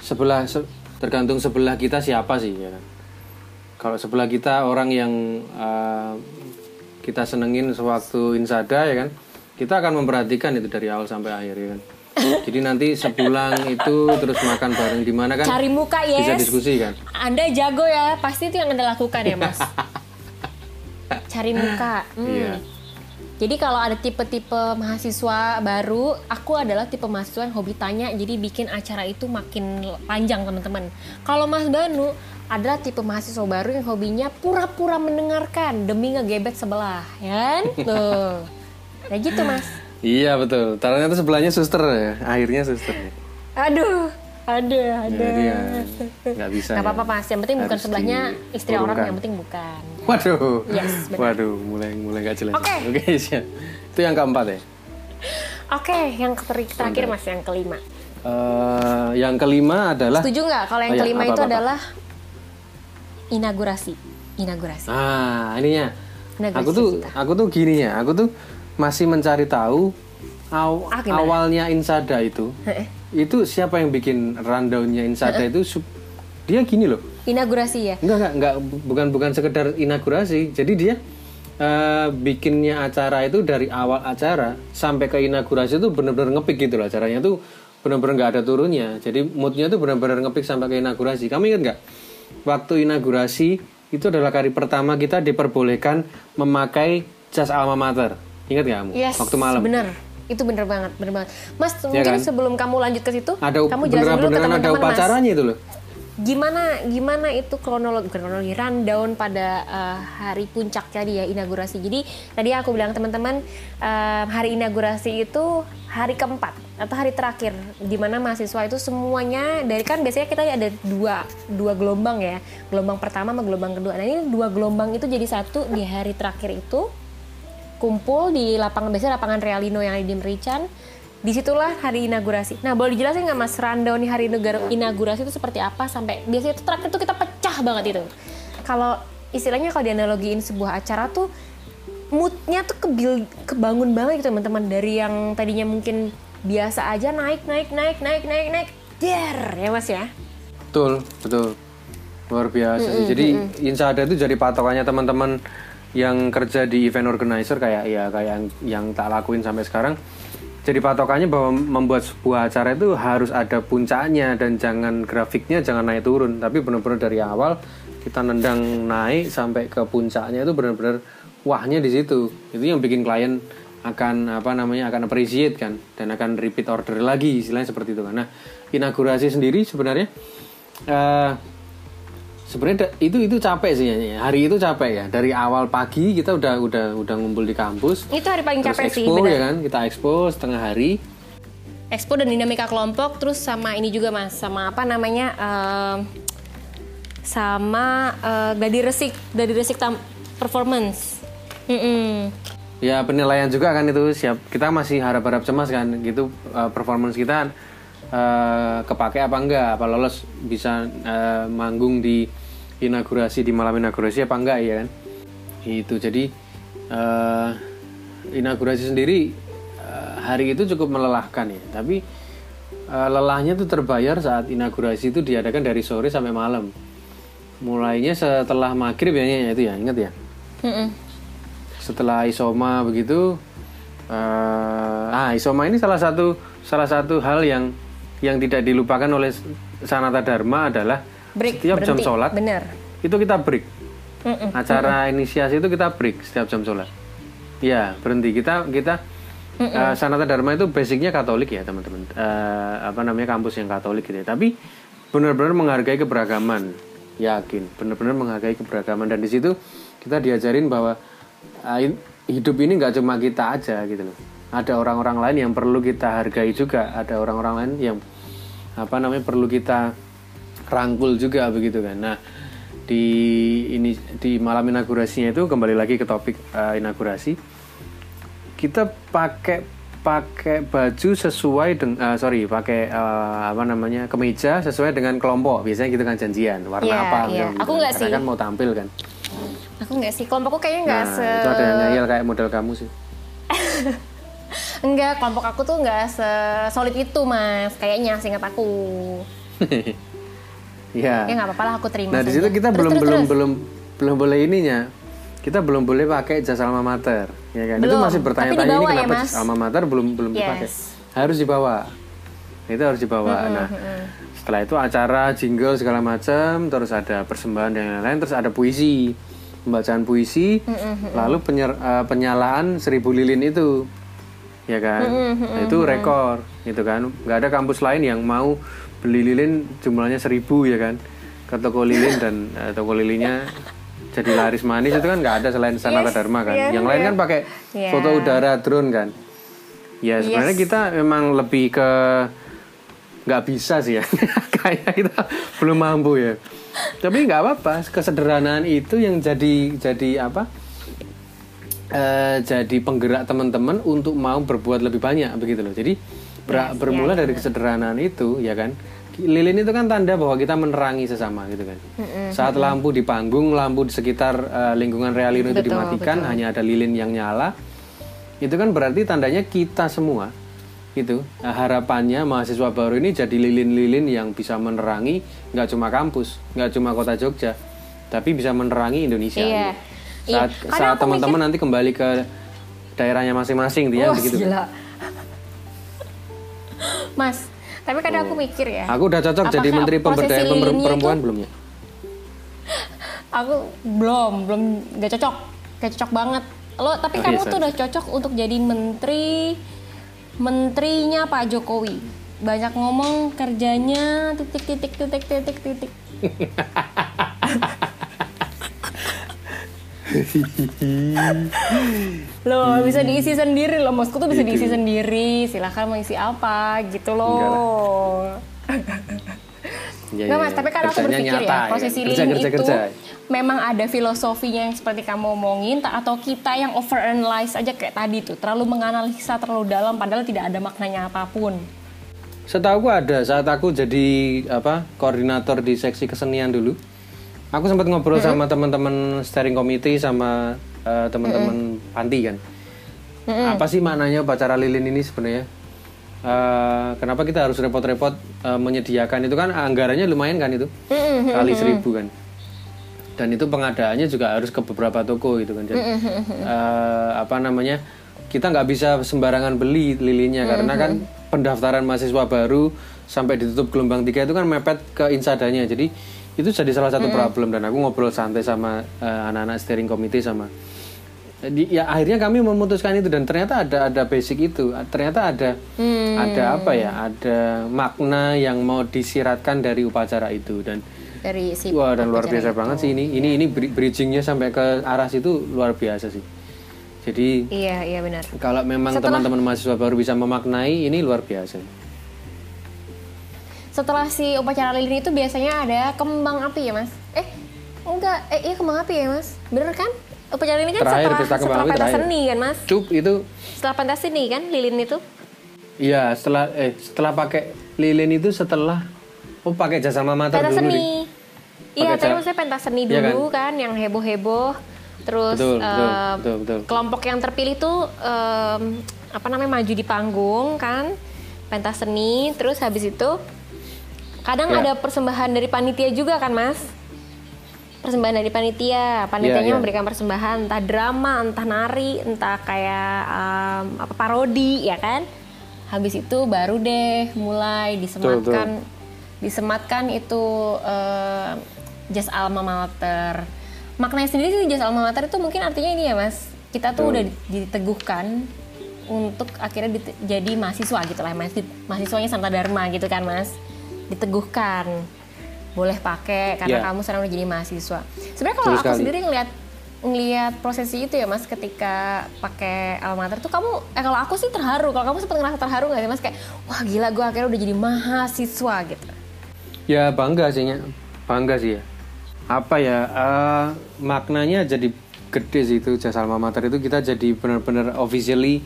sebelah se- tergantung sebelah kita siapa sih ya kan. Kalau sebelah kita orang yang eh, kita senengin sewaktu insada ya kan, kita akan memperhatikan itu dari awal sampai akhir ya kan. Jadi nanti sepulang itu terus makan bareng di mana kan? Cari muka yes. Bisa diskusi kan? Anda jago ya, pasti itu yang Anda lakukan ya mas. Cari muka. Hmm. Iya. Jadi kalau ada tipe-tipe mahasiswa baru, aku adalah tipe mahasiswa yang hobi tanya, jadi bikin acara itu makin panjang teman-teman. Kalau Mas Banu adalah tipe mahasiswa baru yang hobinya pura-pura mendengarkan demi ngegebet sebelah, ya kan? Tuh. Kayak gitu Mas. Iya betul. Ternyata sebelahnya suster ya, akhirnya suster. ya. Aduh, ada, ada. Jadi ya nggak bisa. Gak ya. apa-apa Mas, yang penting bukan Harus sebelahnya istri orang, yang penting bukan. Waduh. Yes, benar. Waduh, mulai mulai nggak jelas. Oke. Oke, siap. Itu yang keempat ya. Oke, yang ter- terakhir Mas, yang kelima. Eh, yang kelima adalah Setuju nggak kalau yang Oh, ya, kelima itu apa-apa. adalah inaugurasi? Inaugurasi. ah ininya. Inaugurasi Aku tuh kita. aku tuh gini ya. Aku tuh masih mencari tahu aw- Ah, gimana? awalnya Insada itu. Itu siapa yang bikin rundownnya Insada itu dia gini loh. Inaugurasi ya. Enggak, enggak, enggak, bukan bukan sekedar inaugurasi. Jadi dia eh, bikinnya acara itu dari awal acara sampai ke inaugurasi itu benar-benar ngepik gitu loh acaranya tuh benar-benar nggak ada turunnya. Jadi moodnya tuh benar-benar ngepik sampai ke inaugurasi. Kamu ingat nggak? Waktu inaugurasi itu adalah kali pertama kita diperbolehkan memakai jas alma mater. Ingat nggak kamu? Yes. Waktu malam. Bener. Itu bener banget, bener banget. Mas, mungkin kan? sebelum kamu lanjut ke situ, Ada kamu jelasin dulu ke beneran ada teman-teman Mas. upacaranya itu loh. Gimana gimana itu kronologi kronologi rundown pada eh, hari puncak tadi ya inaugurasi. Jadi tadi aku bilang teman-teman eh, hari inaugurasi itu hari keempat atau hari terakhir di mana mahasiswa itu semuanya dari kan biasanya kita ada dua dua gelombang ya gelombang pertama sama gelombang kedua. Nah ini dua gelombang itu jadi satu di hari terakhir itu kumpul di lapangan biasanya lapangan Realino yang ada di Merican. Di situlah hari inaugurasi. Nah, boleh dijelasin nggak Mas rundown nih hari negara inaugurasi itu seperti apa sampai biasanya itu terakhir tuh kita pecah banget itu. Kalau istilahnya kalau dianalogiin sebuah acara tuh moodnya tuh kebil, kebangun banget gitu teman-teman dari yang tadinya mungkin biasa aja naik naik naik naik naik naik der ya Mas ya. Betul, betul. Luar biasa sih. Jadi Insada itu jadi patokannya teman-teman yang kerja di event organizer kayak ya kayak yang, yang tak lakuin sampai sekarang. Jadi patokannya bahwa membuat sebuah acara itu harus ada puncaknya dan jangan grafiknya jangan naik turun, tapi benar-benar dari awal kita nendang naik sampai ke puncaknya itu benar-benar wahnya di situ. Itu yang bikin klien akan apa namanya akan appreciate kan dan akan repeat order lagi istilahnya seperti itu kan. Nah, inaugurasi sendiri sebenarnya eh sebenarnya itu itu capek sih ya. Hari itu capek ya. Dari awal pagi kita udah udah udah ngumpul di kampus. Itu hari paling Terus capek sih expo bener. ya kan, kita expo setengah hari. Expo dan dinamika kelompok terus sama ini juga mas sama apa namanya em, sama eh, gladi resik gladi resik tam- performance Mm-mm. Ya penilaian juga kan itu siap. Kita masih harap-harap cemas kan gitu eh, performance kita eh, kepake apa enggak, apa lolos bisa eh, manggung di inaugurasi di malam inaugurasi apa enggak ya kan. Itu jadi eh, inaugurasi sendiri eh, hari itu cukup melelahkan ya, tapi eh, lelahnya tuh terbayar saat inaugurasi itu diadakan dari sore sampai malam. Mulainya setelah maghrib ya itu ya, ingat ya Mm-mm. setelah isoma begitu eh ah isoma ini salah satu salah satu hal yang yang tidak dilupakan oleh Sanata Dharma adalah break setiap jam berhenti. sholat bener. itu kita break. Mm-mm. acara inisiasi itu kita break setiap jam sholat. Ya berhenti. Kita kita eh, Sanata Dharma itu basicnya Katolik ya teman-teman. Eh, apa namanya kampus yang Katolik gitu ya. Tapi benar-benar menghargai keberagaman. Yakin benar-benar menghargai keberagaman. Dan di situ kita diajarin bahwa in- hidup ini nggak cuma kita aja gitu loh. Ada orang-orang lain yang perlu kita hargai juga. Ada orang-orang lain yang apa namanya perlu kita rangkul juga begitu kan nah di ini di malam inaugurasinya itu kembali lagi ke topik eh, inaugurasi kita pakai pakai baju sesuai dengan sorry pakai eh, apa namanya kemeja sesuai dengan kelompok biasanya gitu kan janjian warna Iya, apa iya. gitu. Aku nggak Karena sih. kan mau tampil kan Aku nggak sih, kelompokku kayaknya nggak nah se... itu ada yang ngeyel kayak model kamu sih Enggak, kelompok aku tuh nggak se-solid itu mas, kayaknya seingat aku. ya Ya nggak apa-apa lah, aku terima Nah di situ kita Terus, belum terus, belum terus. belum belum boleh ininya. Kita belum boleh pakai jas alma mater, ya kan? Itu Belum, masih tapi bertanya-tanya ini ya, kenapa jas alma mater belum belum Yes. dipakai. Harus dibawa. Itu harus dibawa. nah setelah itu acara jingle segala macam, terus ada persembahan dan lain-lain, terus ada puisi, pembacaan puisi, lalu penyer- eh, penyalaan seribu lilin itu, ya kan? Nah, itu rekor, gitu kan? Nggak ada kampus lain yang mau beli lilin jumlahnya seribu ya kan? Ke toko lilin dan eh, toko lilinnya jadi laris manis itu kan nggak ada selain Sanata Dharma kan? iya, yang lain kan pakai Iya. foto udara drone kan? Ya sebenarnya kita memang lebih ke nggak bisa sih ya kayak kita belum mampu ya tapi nggak apa-apa kesederhanaan itu yang jadi jadi apa eh, jadi penggerak teman-teman untuk mau berbuat lebih banyak begitu loh jadi ber- bermula dari kesederhanaan itu ya kan lilin itu kan tanda bahwa kita menerangi sesama gitu kan saat lampu di panggung lampu di sekitar eh, lingkungan realino itu Betul, dimatikan betul. hanya ada lilin yang nyala itu kan berarti tandanya kita semua itu Nah, harapannya mahasiswa baru ini jadi lilin-lilin yang bisa menerangi nggak cuma kampus nggak cuma kota Jogja tapi bisa menerangi Indonesia Iya. gitu. saat Iya. Kadang saat teman-teman nanti kembali ke daerahnya masing-masing dia Wah, begitu gila. Mas, tapi kadang aku mikir ya. aku udah cocok jadi menteri pemberdayaan perempuan itu- belum ya Aku belum, belum nggak cocok, nggak cocok banget. Lo, tapi Oke, kamu sorry. tuh udah cocok untuk jadi menteri, menterinya Pak Jokowi. Banyak ngomong kerjanya titik titik titik titik titik. Loh, bisa diisi sendiri loh, Mosku tuh bisa Gitu. diisi sendiri. Silahkan mau isi apa gitu loh. Ya, Nggak ya, mas, tapi kan aku berpikir nyata, ya, posisi kerja, lilin kerja, itu kerja. memang ada filosofinya yang seperti kamu omongin, ta- atau kita yang overanalyze aja kayak tadi tuh, terlalu menganalisa terlalu dalam, padahal tidak ada maknanya apa pun. Setahu ada saat aku jadi apa koordinator di seksi kesenian dulu, aku sempat ngobrol sama teman-teman steering committee sama eh, teman-teman panti kan. Apa sih maknanya upacara lilin ini sebenarnya? Eh, kenapa kita harus repot-repot eh, menyediakan itu kan anggarannya lumayan kan itu kali seribu kan. Dan itu pengadaannya juga harus ke beberapa toko gitu kan. Jadi, eh, apa namanya? Kita nggak bisa sembarangan beli lilinnya karena kan pendaftaran mahasiswa baru sampai ditutup gelombang tiga itu kan mepet ke insadanya. Jadi itu jadi salah satu problem dan aku ngobrol santai sama eh, anak-anak steering committee sama di, ya akhirnya kami memutuskan itu dan ternyata ada ada basic itu. Ternyata ada ada apa ya? Ada makna yang mau disiratkan dari upacara itu dan Dari si wah dan luar biasa itu. banget sih. Ini ini ini bri- bridgingnya sampai ke arah situ luar biasa sih. Jadi Iya, iya benar. kalau memang teman-teman mahasiswa baru bisa memaknai ini luar biasa Setelah si upacara lilin itu biasanya ada kembang api ya mas? Eh, enggak, eh iya kembang api ya mas? Bener kan? Upacara lilin kan Terakhir, setelah, pesta setelah pentas terakhir. seni kan mas? cup itu Setelah pentas seni kan lilin itu? iya setelah eh setelah pakai lilin itu setelah oh pakai jasa mama pentas dulu seni. Iya, ca- maksudnya pentas seni Iya dulu kan? yang heboh-heboh. Terus Betul, betul, eh, betul, betul. kelompok yang terpilih tuh em, apa namanya maju di panggung kan? Pentas seni. Terus habis itu kadang Ya. ada persembahan dari panitia juga kan, Mas? Persembahan dari panitia. Panitianya Iya, iya. memberikan persembahan entah drama, entah nari, entah kayak em, apa parodi ya kan? Habis itu baru deh mulai disematkan disematkan itu eh, jas alma mater. Maknanya sendiri sih jas alma mater itu mungkin artinya ini ya mas, kita tuh udah diteguhkan untuk akhirnya jadi mahasiswa gitu lah, mas. mahasiswanya Santa Dharma gitu kan mas, diteguhkan boleh pakai karena Iya. kamu sekarang udah jadi mahasiswa. Sebenarnya kalau aku sekali. sendiri ngeliat ngelihat prosesi itu ya mas ketika pakai alma mater tuh kamu eh kalau aku sih terharu kalau kamu sempat ngerasa terharu nggak sih mas kayak wah gila gue akhirnya udah jadi mahasiswa gitu Ya bangga sih, Nya. bangga sih ya. Apa ya eh, maknanya jadi gede sih itu jasa alma mater itu kita jadi benar-benar officially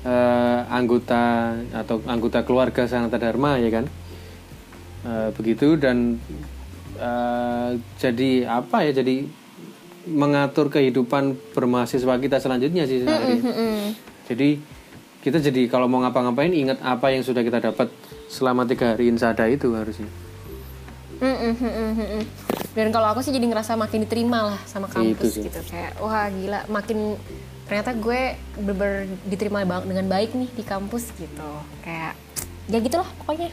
eh, anggota atau anggota keluarga Sanata Dharma ya kan. Eh, begitu dan eh, jadi apa ya jadi mengatur kehidupan bermahasiswa kita selanjutnya sih sebenarnya. Jadi kita jadi kalau mau ngapa-ngapain ingat apa yang sudah kita dapat selama tiga hari insada itu harusnya. Mm, mm, mm, mm, mm. Dan kalau aku sih jadi ngerasa makin diterima lah sama kampus Itu sih. gitu kayak wah gila makin ternyata gue bener diterima bang- dengan baik nih di kampus gitu kayak ya gitulah pokoknya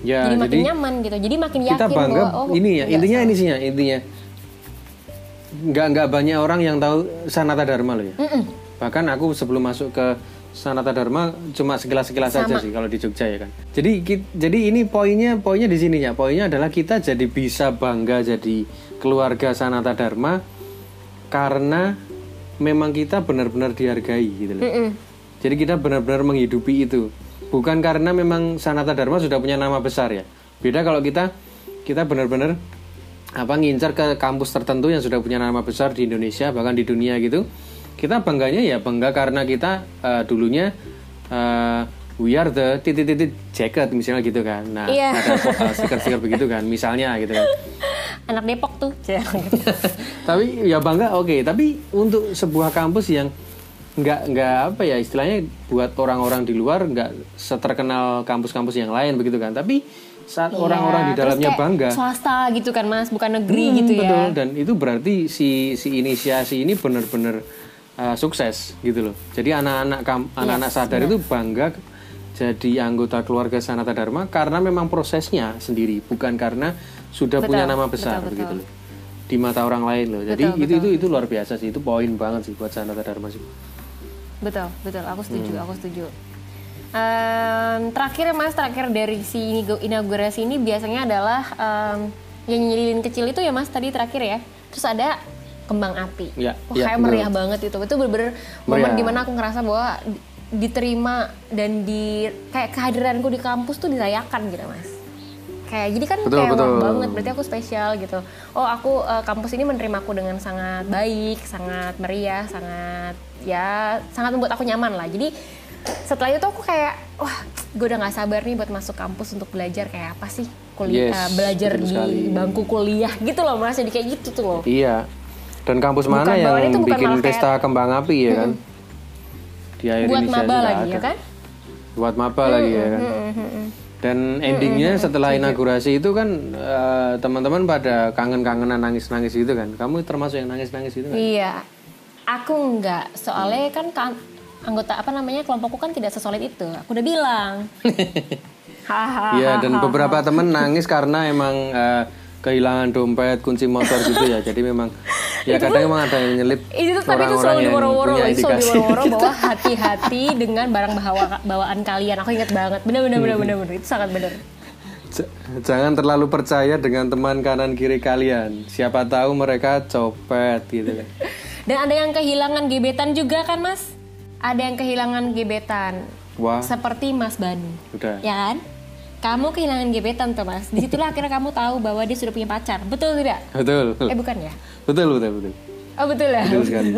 Ya, jadi makin jadi nyaman gitu. Jadi makin yakin kita bangga bahwa oh ini ya nggak intinya salah. ini sih ya intinya. Nggak nggak banyak orang yang tahu Sanata Dharma loh ya. Bahkan aku sebelum masuk ke Sanata Dharma cuma sekilas-sekilas saja sih kalau di Jogja ya kan. Jadi ki- jadi ini poinnya poinnya di sini ya. Poinnya adalah kita jadi bisa bangga jadi keluarga Sanata Dharma karena memang kita benar-benar dihargai gitu loh. Jadi kita benar-benar menghidupi itu bukan karena memang Sanata Dharma sudah punya nama besar ya. Beda kalau kita kita benar-benar apa ngincar ke kampus tertentu yang sudah punya nama besar di Indonesia bahkan di dunia gitu. Kita bangganya ya bangga karena kita eh, dulunya eh, we are the titik-titik jacket misalnya gitu kan. Nah Iya. ada stiker-stiker begitu kan misalnya gitu kan. Anak Depok tuh. Tapi ya bangga oke. Tapi untuk sebuah kampus yang nggak nggak apa ya istilahnya buat orang-orang di luar nggak seterkenal kampus-kampus yang lain begitu kan. Tapi saat orang-orang di Iya, dalamnya bangga. swasta gitu kan mas bukan negeri Hmm, gitu betul. ya dan itu berarti si si inisiasi ini benar-benar uh, sukses gitu loh. Jadi anak-anak kam- anak-anak sadar itu bangga jadi anggota keluarga Sanata Dharma karena memang prosesnya sendiri bukan karena sudah punya nama besar betul, gitu loh di mata orang lain loh. Jadi Betul, itu itu itu luar biasa sih itu poin banget sih buat Sanata Dharma sih betul betul. Aku setuju Hmm. aku setuju. Em, terakhir mas terakhir dari si inaugurasi ini biasanya adalah em, yang nyilin kecil itu ya mas tadi terakhir ya. Terus ada kembang api. Ya, Wah, ya, kayak meriah banget itu. Itu bener-bener momen di mana aku ngerasa bahwa di- diterima dan di kayak kehadiranku di kampus tuh dirayakan gitu mas kayak jadi kan Betul, kayak betul. banget berarti aku spesial gitu. Oh aku eh, kampus ini menerima aku dengan sangat baik sangat meriah sangat ya sangat membuat aku nyaman lah. Jadi setelah itu aku kayak wah gue udah nggak sabar nih buat masuk kampus untuk belajar kayak apa sih kuliah Yes, belajar di sekali. bangku kuliah gitu loh mas. Jadi kayak gitu tuh loh. Iya. Dan kampus Bukan mana yang itu bikin malah kayak- pesta kembang api ya kan? Di akhir buat inisiasi maba nggak lagi ada. ya kan? Buat maba lagi ya kan dan endingnya setelah inaugurasi itu kan eh, teman-teman pada kangen-kangenan nangis-nangis gitu kan? Kamu termasuk yang nangis-nangis gitu kan? Iya. Aku nggak. Soalnya kan kan- anggota apa namanya kelompokku kan tidak sesolid itu. Aku udah bilang. Hahaha Iya dan beberapa temen nangis karena emang eh, kehilangan dompet kunci motor gitu ya jadi memang ya kadang emang ada yang nyelip itu tuh tapi itu orang-orang selalu yang diworo-woro itu selalu diworo-woro bahwa hati-hati dengan barang bawa, bawaan kalian. Aku ingat banget, bener-bener bener-bener bener. itu sangat bener. J- Jangan terlalu percaya dengan teman kanan kiri kalian. Siapa tahu mereka copet gitu. Dan ada yang kehilangan gebetan juga kan mas? Ada yang kehilangan gebetan, Wah, seperti Mas Banu, udah. ya kan? Kamu kehilangan gebetan tuh mas. Di situlah akhirnya kamu tahu bahwa dia sudah punya pacar, betul tidak? Betul. Eh bukan ya? Betul, betul, betul. Oh betul ya? Betul sekali.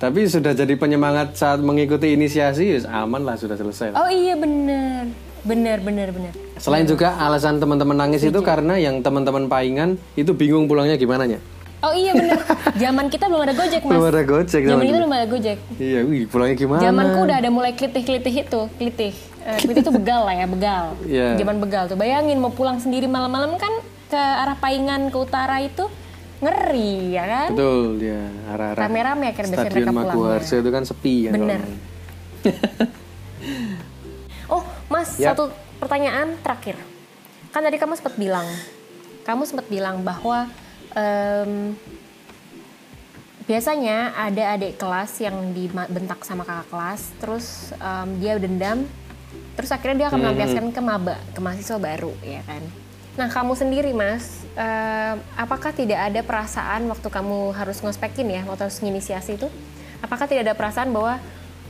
Tapi sudah jadi penyemangat saat mengikuti inisiasi, ya aman lah sudah selesai. Oh iya bener, bener bener bener. Selain juga alasan teman-teman nangis itu karena yang teman-teman paingan itu bingung pulangnya gimana nya. Oh iya bener. Zaman kita belum ada gojek mas. Belum ada gojek Zaman zaman kita belum ada gojek. Iya, wih pulangnya gimana? Zamanku udah ada mulai klitih-klitih itu, klitih. Klitih itu begal lah ya, begal. Iya. Zaman begal tuh. Bayangin mau pulang sendiri malam-malam kan ke arah Paingan ke utara itu ngeri ya kan? Betul, ya arah-arah. Rame-rame akhirnya biasanya Stadion mereka pulang. Maguwarjo itu kan sepi ya. Bener. Oh, Mas, Yap. satu pertanyaan terakhir. Kan tadi kamu sempat bilang, kamu sempat bilang bahwa em, biasanya ada adik kelas yang dibentak sama kakak kelas, terus em, dia dendam, terus akhirnya dia akan melampiaskan ke maba, ke mahasiswa baru, ya kan? Nah, kamu sendiri, Mas, eh, apakah tidak ada perasaan waktu kamu harus ngospekin ya, waktu harus inisiasi itu, apakah tidak ada perasaan bahwa,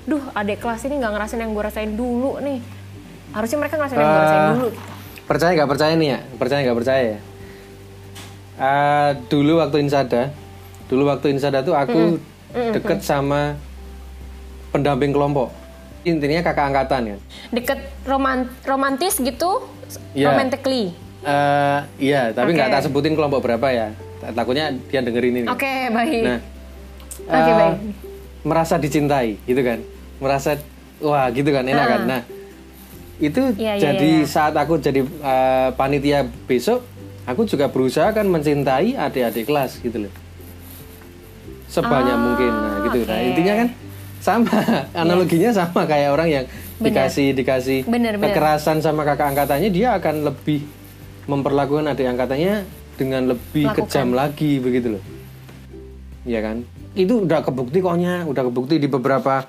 duh, adik kelas ini nggak ngerasain yang gue rasain dulu nih. Harusnya mereka ngerasain yang gue rasain Eh, dulu. gitu. Percaya nggak percaya nih ya? Percaya nggak percaya ya? Eh, dulu waktu insada, dulu waktu insada tuh aku deket sama pendamping kelompok. Intinya kakak angkatan kan. Deket roman- romantis gitu, Iya. romantically. Eh, iya, tapi nggak Oke. tak sebutin kelompok berapa ya. Takutnya dia dengerin ini. Oke, baik. Nah, Oke, eh, baik. merasa dicintai, gitu kan? Merasa wah, gitu kan, enak kan? Nah, itu Iya, iya, jadi iya, iya. saat aku jadi eh, panitia besok, aku juga berusaha kan mencintai adik-adik kelas gitu loh. Sebanyak mungkin, nah gitu. Nah, Ah, oke. intinya kan sama, analoginya sama kayak orang yang Bener. dikasih dikasih Bener, bener. kekerasan sama kakak angkatannya, dia akan lebih memperlakukan adik angkatannya dengan lebih Lakukan. kejam lagi begitu loh. Iya kan? Itu udah kebukti koknya, udah kebukti di beberapa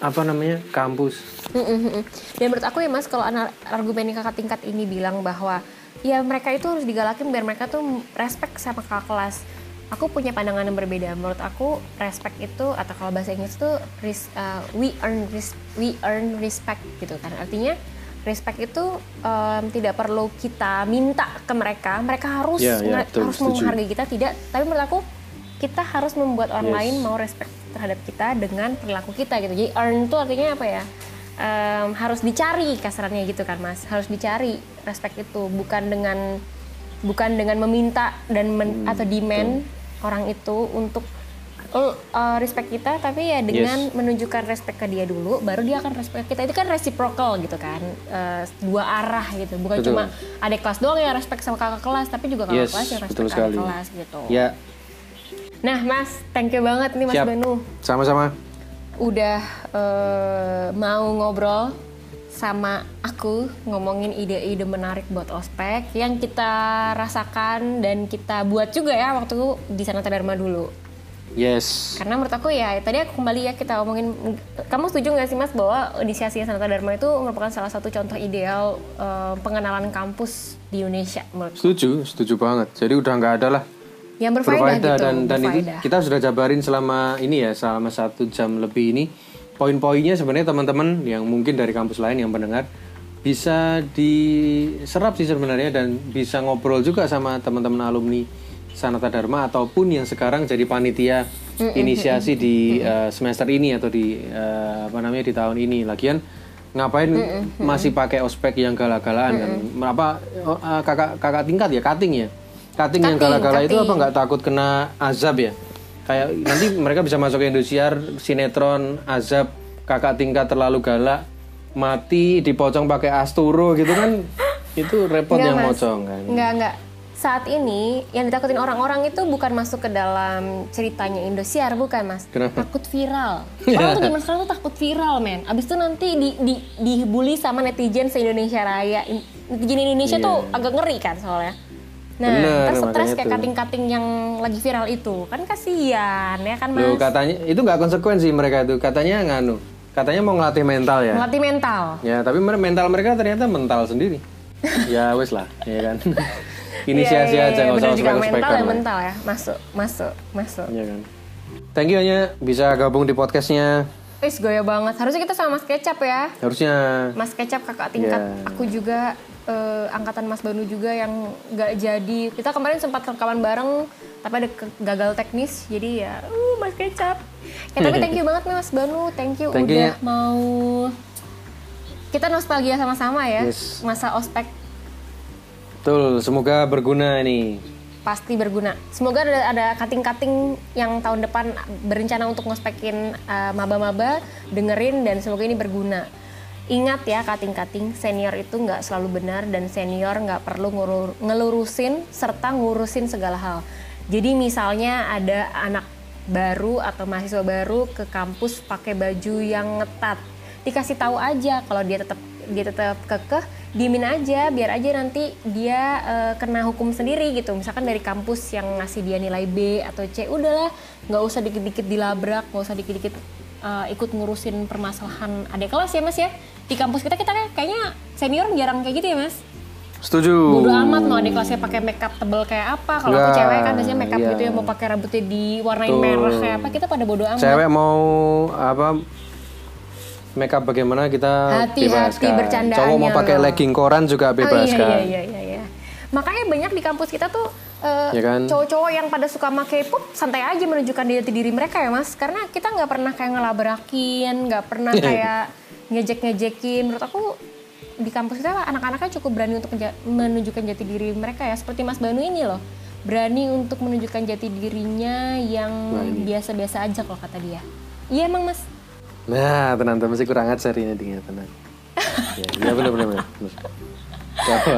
apa namanya kampus. Mm, mm, mm. Dan menurut aku ya mas, kalau argumen kakak tingkat ini bilang bahwa ya mereka itu harus digalakin biar mereka tuh respect sama kakak kelas. Aku punya pandangan yang berbeda. Menurut aku respect itu atau kalau bahasa Inggris itu res- uh, we earn res- we earn respect gitu kan. Artinya respect itu um, tidak perlu kita minta ke mereka. Mereka harus Ya, ya, mere- betul, harus setuju. menghargai kita tidak. Tapi menurut aku kita harus membuat orang Yes. lain mau respect terhadap kita dengan perilaku kita gitu. Jadi earn itu artinya apa ya? Em, harus dicari kasarannya gitu kan mas. Harus dicari respect itu bukan dengan bukan dengan meminta dan men- Hmm, atau demand orang itu untuk uh, uh, respect kita, tapi ya dengan menunjukkan respect ke dia dulu, baru dia akan respect kita. Itu kan reciprocal gitu kan, Uh, dua arah gitu. Bukan Betul. cuma adik kelas doang yang respect sama kakak kelas, tapi juga kakak Yes, kelas yang respect betul ke sekali. adik kelas gitu. Ya, Nah mas, thank you banget nih mas siap. Banu Sama-sama. udah eh, mau ngobrol sama aku ngomongin ide-ide menarik buat ospek yang kita rasakan dan kita buat juga ya waktu di Sanata Dharma dulu. Yes. Karena menurut aku ya tadi aku kembali ya kita ngomongin kamu setuju nggak sih Mas bahwa inisiasi Sanata Dharma itu merupakan salah satu contoh ideal eh, pengenalan kampus di Indonesia menurut Setuju, setuju banget. Jadi udah nggak ada lah yang berfaedah, gitu, dan dan itu berfaedah. kita sudah jabarin selama ini ya selama satu jam lebih ini poin-poinnya sebenarnya teman-teman yang mungkin dari kampus lain yang mendengar bisa diserap sih sebenarnya dan bisa ngobrol juga sama teman-teman alumni Sanata Dharma ataupun yang sekarang jadi panitia inisiasi di eh, semester ini atau di eh, apa namanya di tahun ini. Lagian ngapain masih pakai ospek yang galak-galaan kan apa eh, kakak kakak tingkat ya? Cutting ya? Cutting yang galak-galak itu apa? nggak takut kena azab ya kayak nanti mereka bisa masuk ke Indosiar sinetron azab kakak tingkat terlalu galak mati dipocong pakai asturo gitu kan itu repot Enggak, yang Mas. mocong kan Enggak, enggak. Saat ini yang ditakutin orang-orang itu bukan masuk ke dalam ceritanya Indosiar, bukan mas. Kenapa? Takut viral. Orang tuh zaman sekarang tuh takut viral, men. Abis itu nanti di, di, dibully sama netizen se-Indonesia Raya. In- Netizen Indonesia tuh agak ngeri kan soalnya. Nah, Iya. Bener, terus stres kayak tuh. kating-kating yang lagi viral itu. Kan kasihan ya kan mas. Loh, katanya itu nggak konsekuensi mereka itu katanya nganu katanya mau ngelatih mental ya Melatih mental. ya tapi mental mereka ternyata mental sendiri ya wes lah ya kan inisiasi Iya, iya, aja iya, nggak usah juga mental ya ospekan lah. mental ya. Masuk, masuk, masuk. Iya kan thank you nya bisa gabung di podcastnya Wis goya banget. Harusnya kita sama Mas Kecap ya. harusnya Mas Kecap kakak tingkat Iya. aku juga eh, angkatan Mas Banu juga yang nggak jadi kita kemarin sempat rekaman bareng tapi ada gagal teknis jadi ya uh, Mas Kecap ya tapi thank you banget nih Mas Banu thank you Thank you, udah ya. mau kita nostalgia sama-sama ya Yes. masa ospek betul semoga berguna ini pasti berguna. Semoga ada, ada kating-kating yang tahun depan berencana untuk ngospekin uh, maba-maba dengerin dan semoga ini berguna. Ingat ya kating-kating senior itu nggak selalu benar dan senior nggak perlu ngurur- ngelurusin serta ngurusin segala hal. Jadi misalnya ada anak baru atau mahasiswa baru ke kampus pakai baju yang ngetat, dikasih tahu aja kalau dia tetap dia tetap kekeh diemin aja biar aja nanti dia eh, kena hukum sendiri gitu. Misalkan dari kampus yang ngasih dia nilai B atau C udahlah nggak usah dikit-dikit dilabrak nggak usah dikit-dikit eh, ikut ngurusin permasalahan adik kelas ya mas ya di kampus kita kita kayak- kayaknya senior jarang kayak gitu ya mas Setuju. Bodo amat mau adik kelasnya pakai makeup tebel kayak apa. Kalau aku cewek kan biasanya makeup iya. gitu yang mau pakai rambutnya diwarnain Betul. merah kayak apa. Kita pada bodo amat. Cewek mau apa makeup bagaimana kita Hati-hati bercandaannya Cowok mau pakai loh. legging koran juga Oh, iya, bebaskan. iya, iya, iya, iya. Makanya banyak di kampus kita tuh eh, Ya kan? cowok-cowok yang pada suka sama K-pop santai aja menunjukkan jati diri mereka ya mas. Karena kita nggak pernah kayak ngelabrakin, nggak pernah kayak ngejek-ngejekin. Menurut aku di kampus kita anak-anaknya cukup berani untuk menunjukkan jati diri mereka ya. Seperti Mas Banu ini loh. Berani untuk menunjukkan jati dirinya yang ini. biasa-biasa aja kalau kata dia. Iya emang mas. Nah, tenang, tenang, masih kurang ajar ini dia, tenang. ya, iya benar benar benar.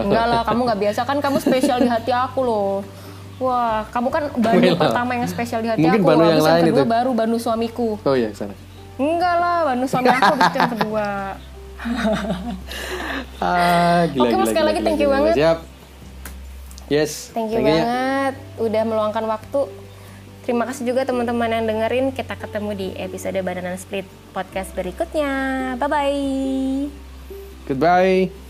Enggak lah, kamu nggak biasa kan kamu spesial di hati aku loh. Wah, kamu kan Banu pertama yang spesial di hati Mungkin aku. Banu yang lain kedua itu. baru Banu suamiku. Oh iya, sana. Enggak lah, Banu suami aku itu yang kedua. Ah, gila, Oke, Mas, gila, sekali lagi gila, thank you gila. banget. Siap. Yes. Thank you ya. banget udah meluangkan waktu. Terima kasih juga teman-teman yang dengerin. Kita ketemu di episode Bananan Split podcast berikutnya. Bye bye. Goodbye.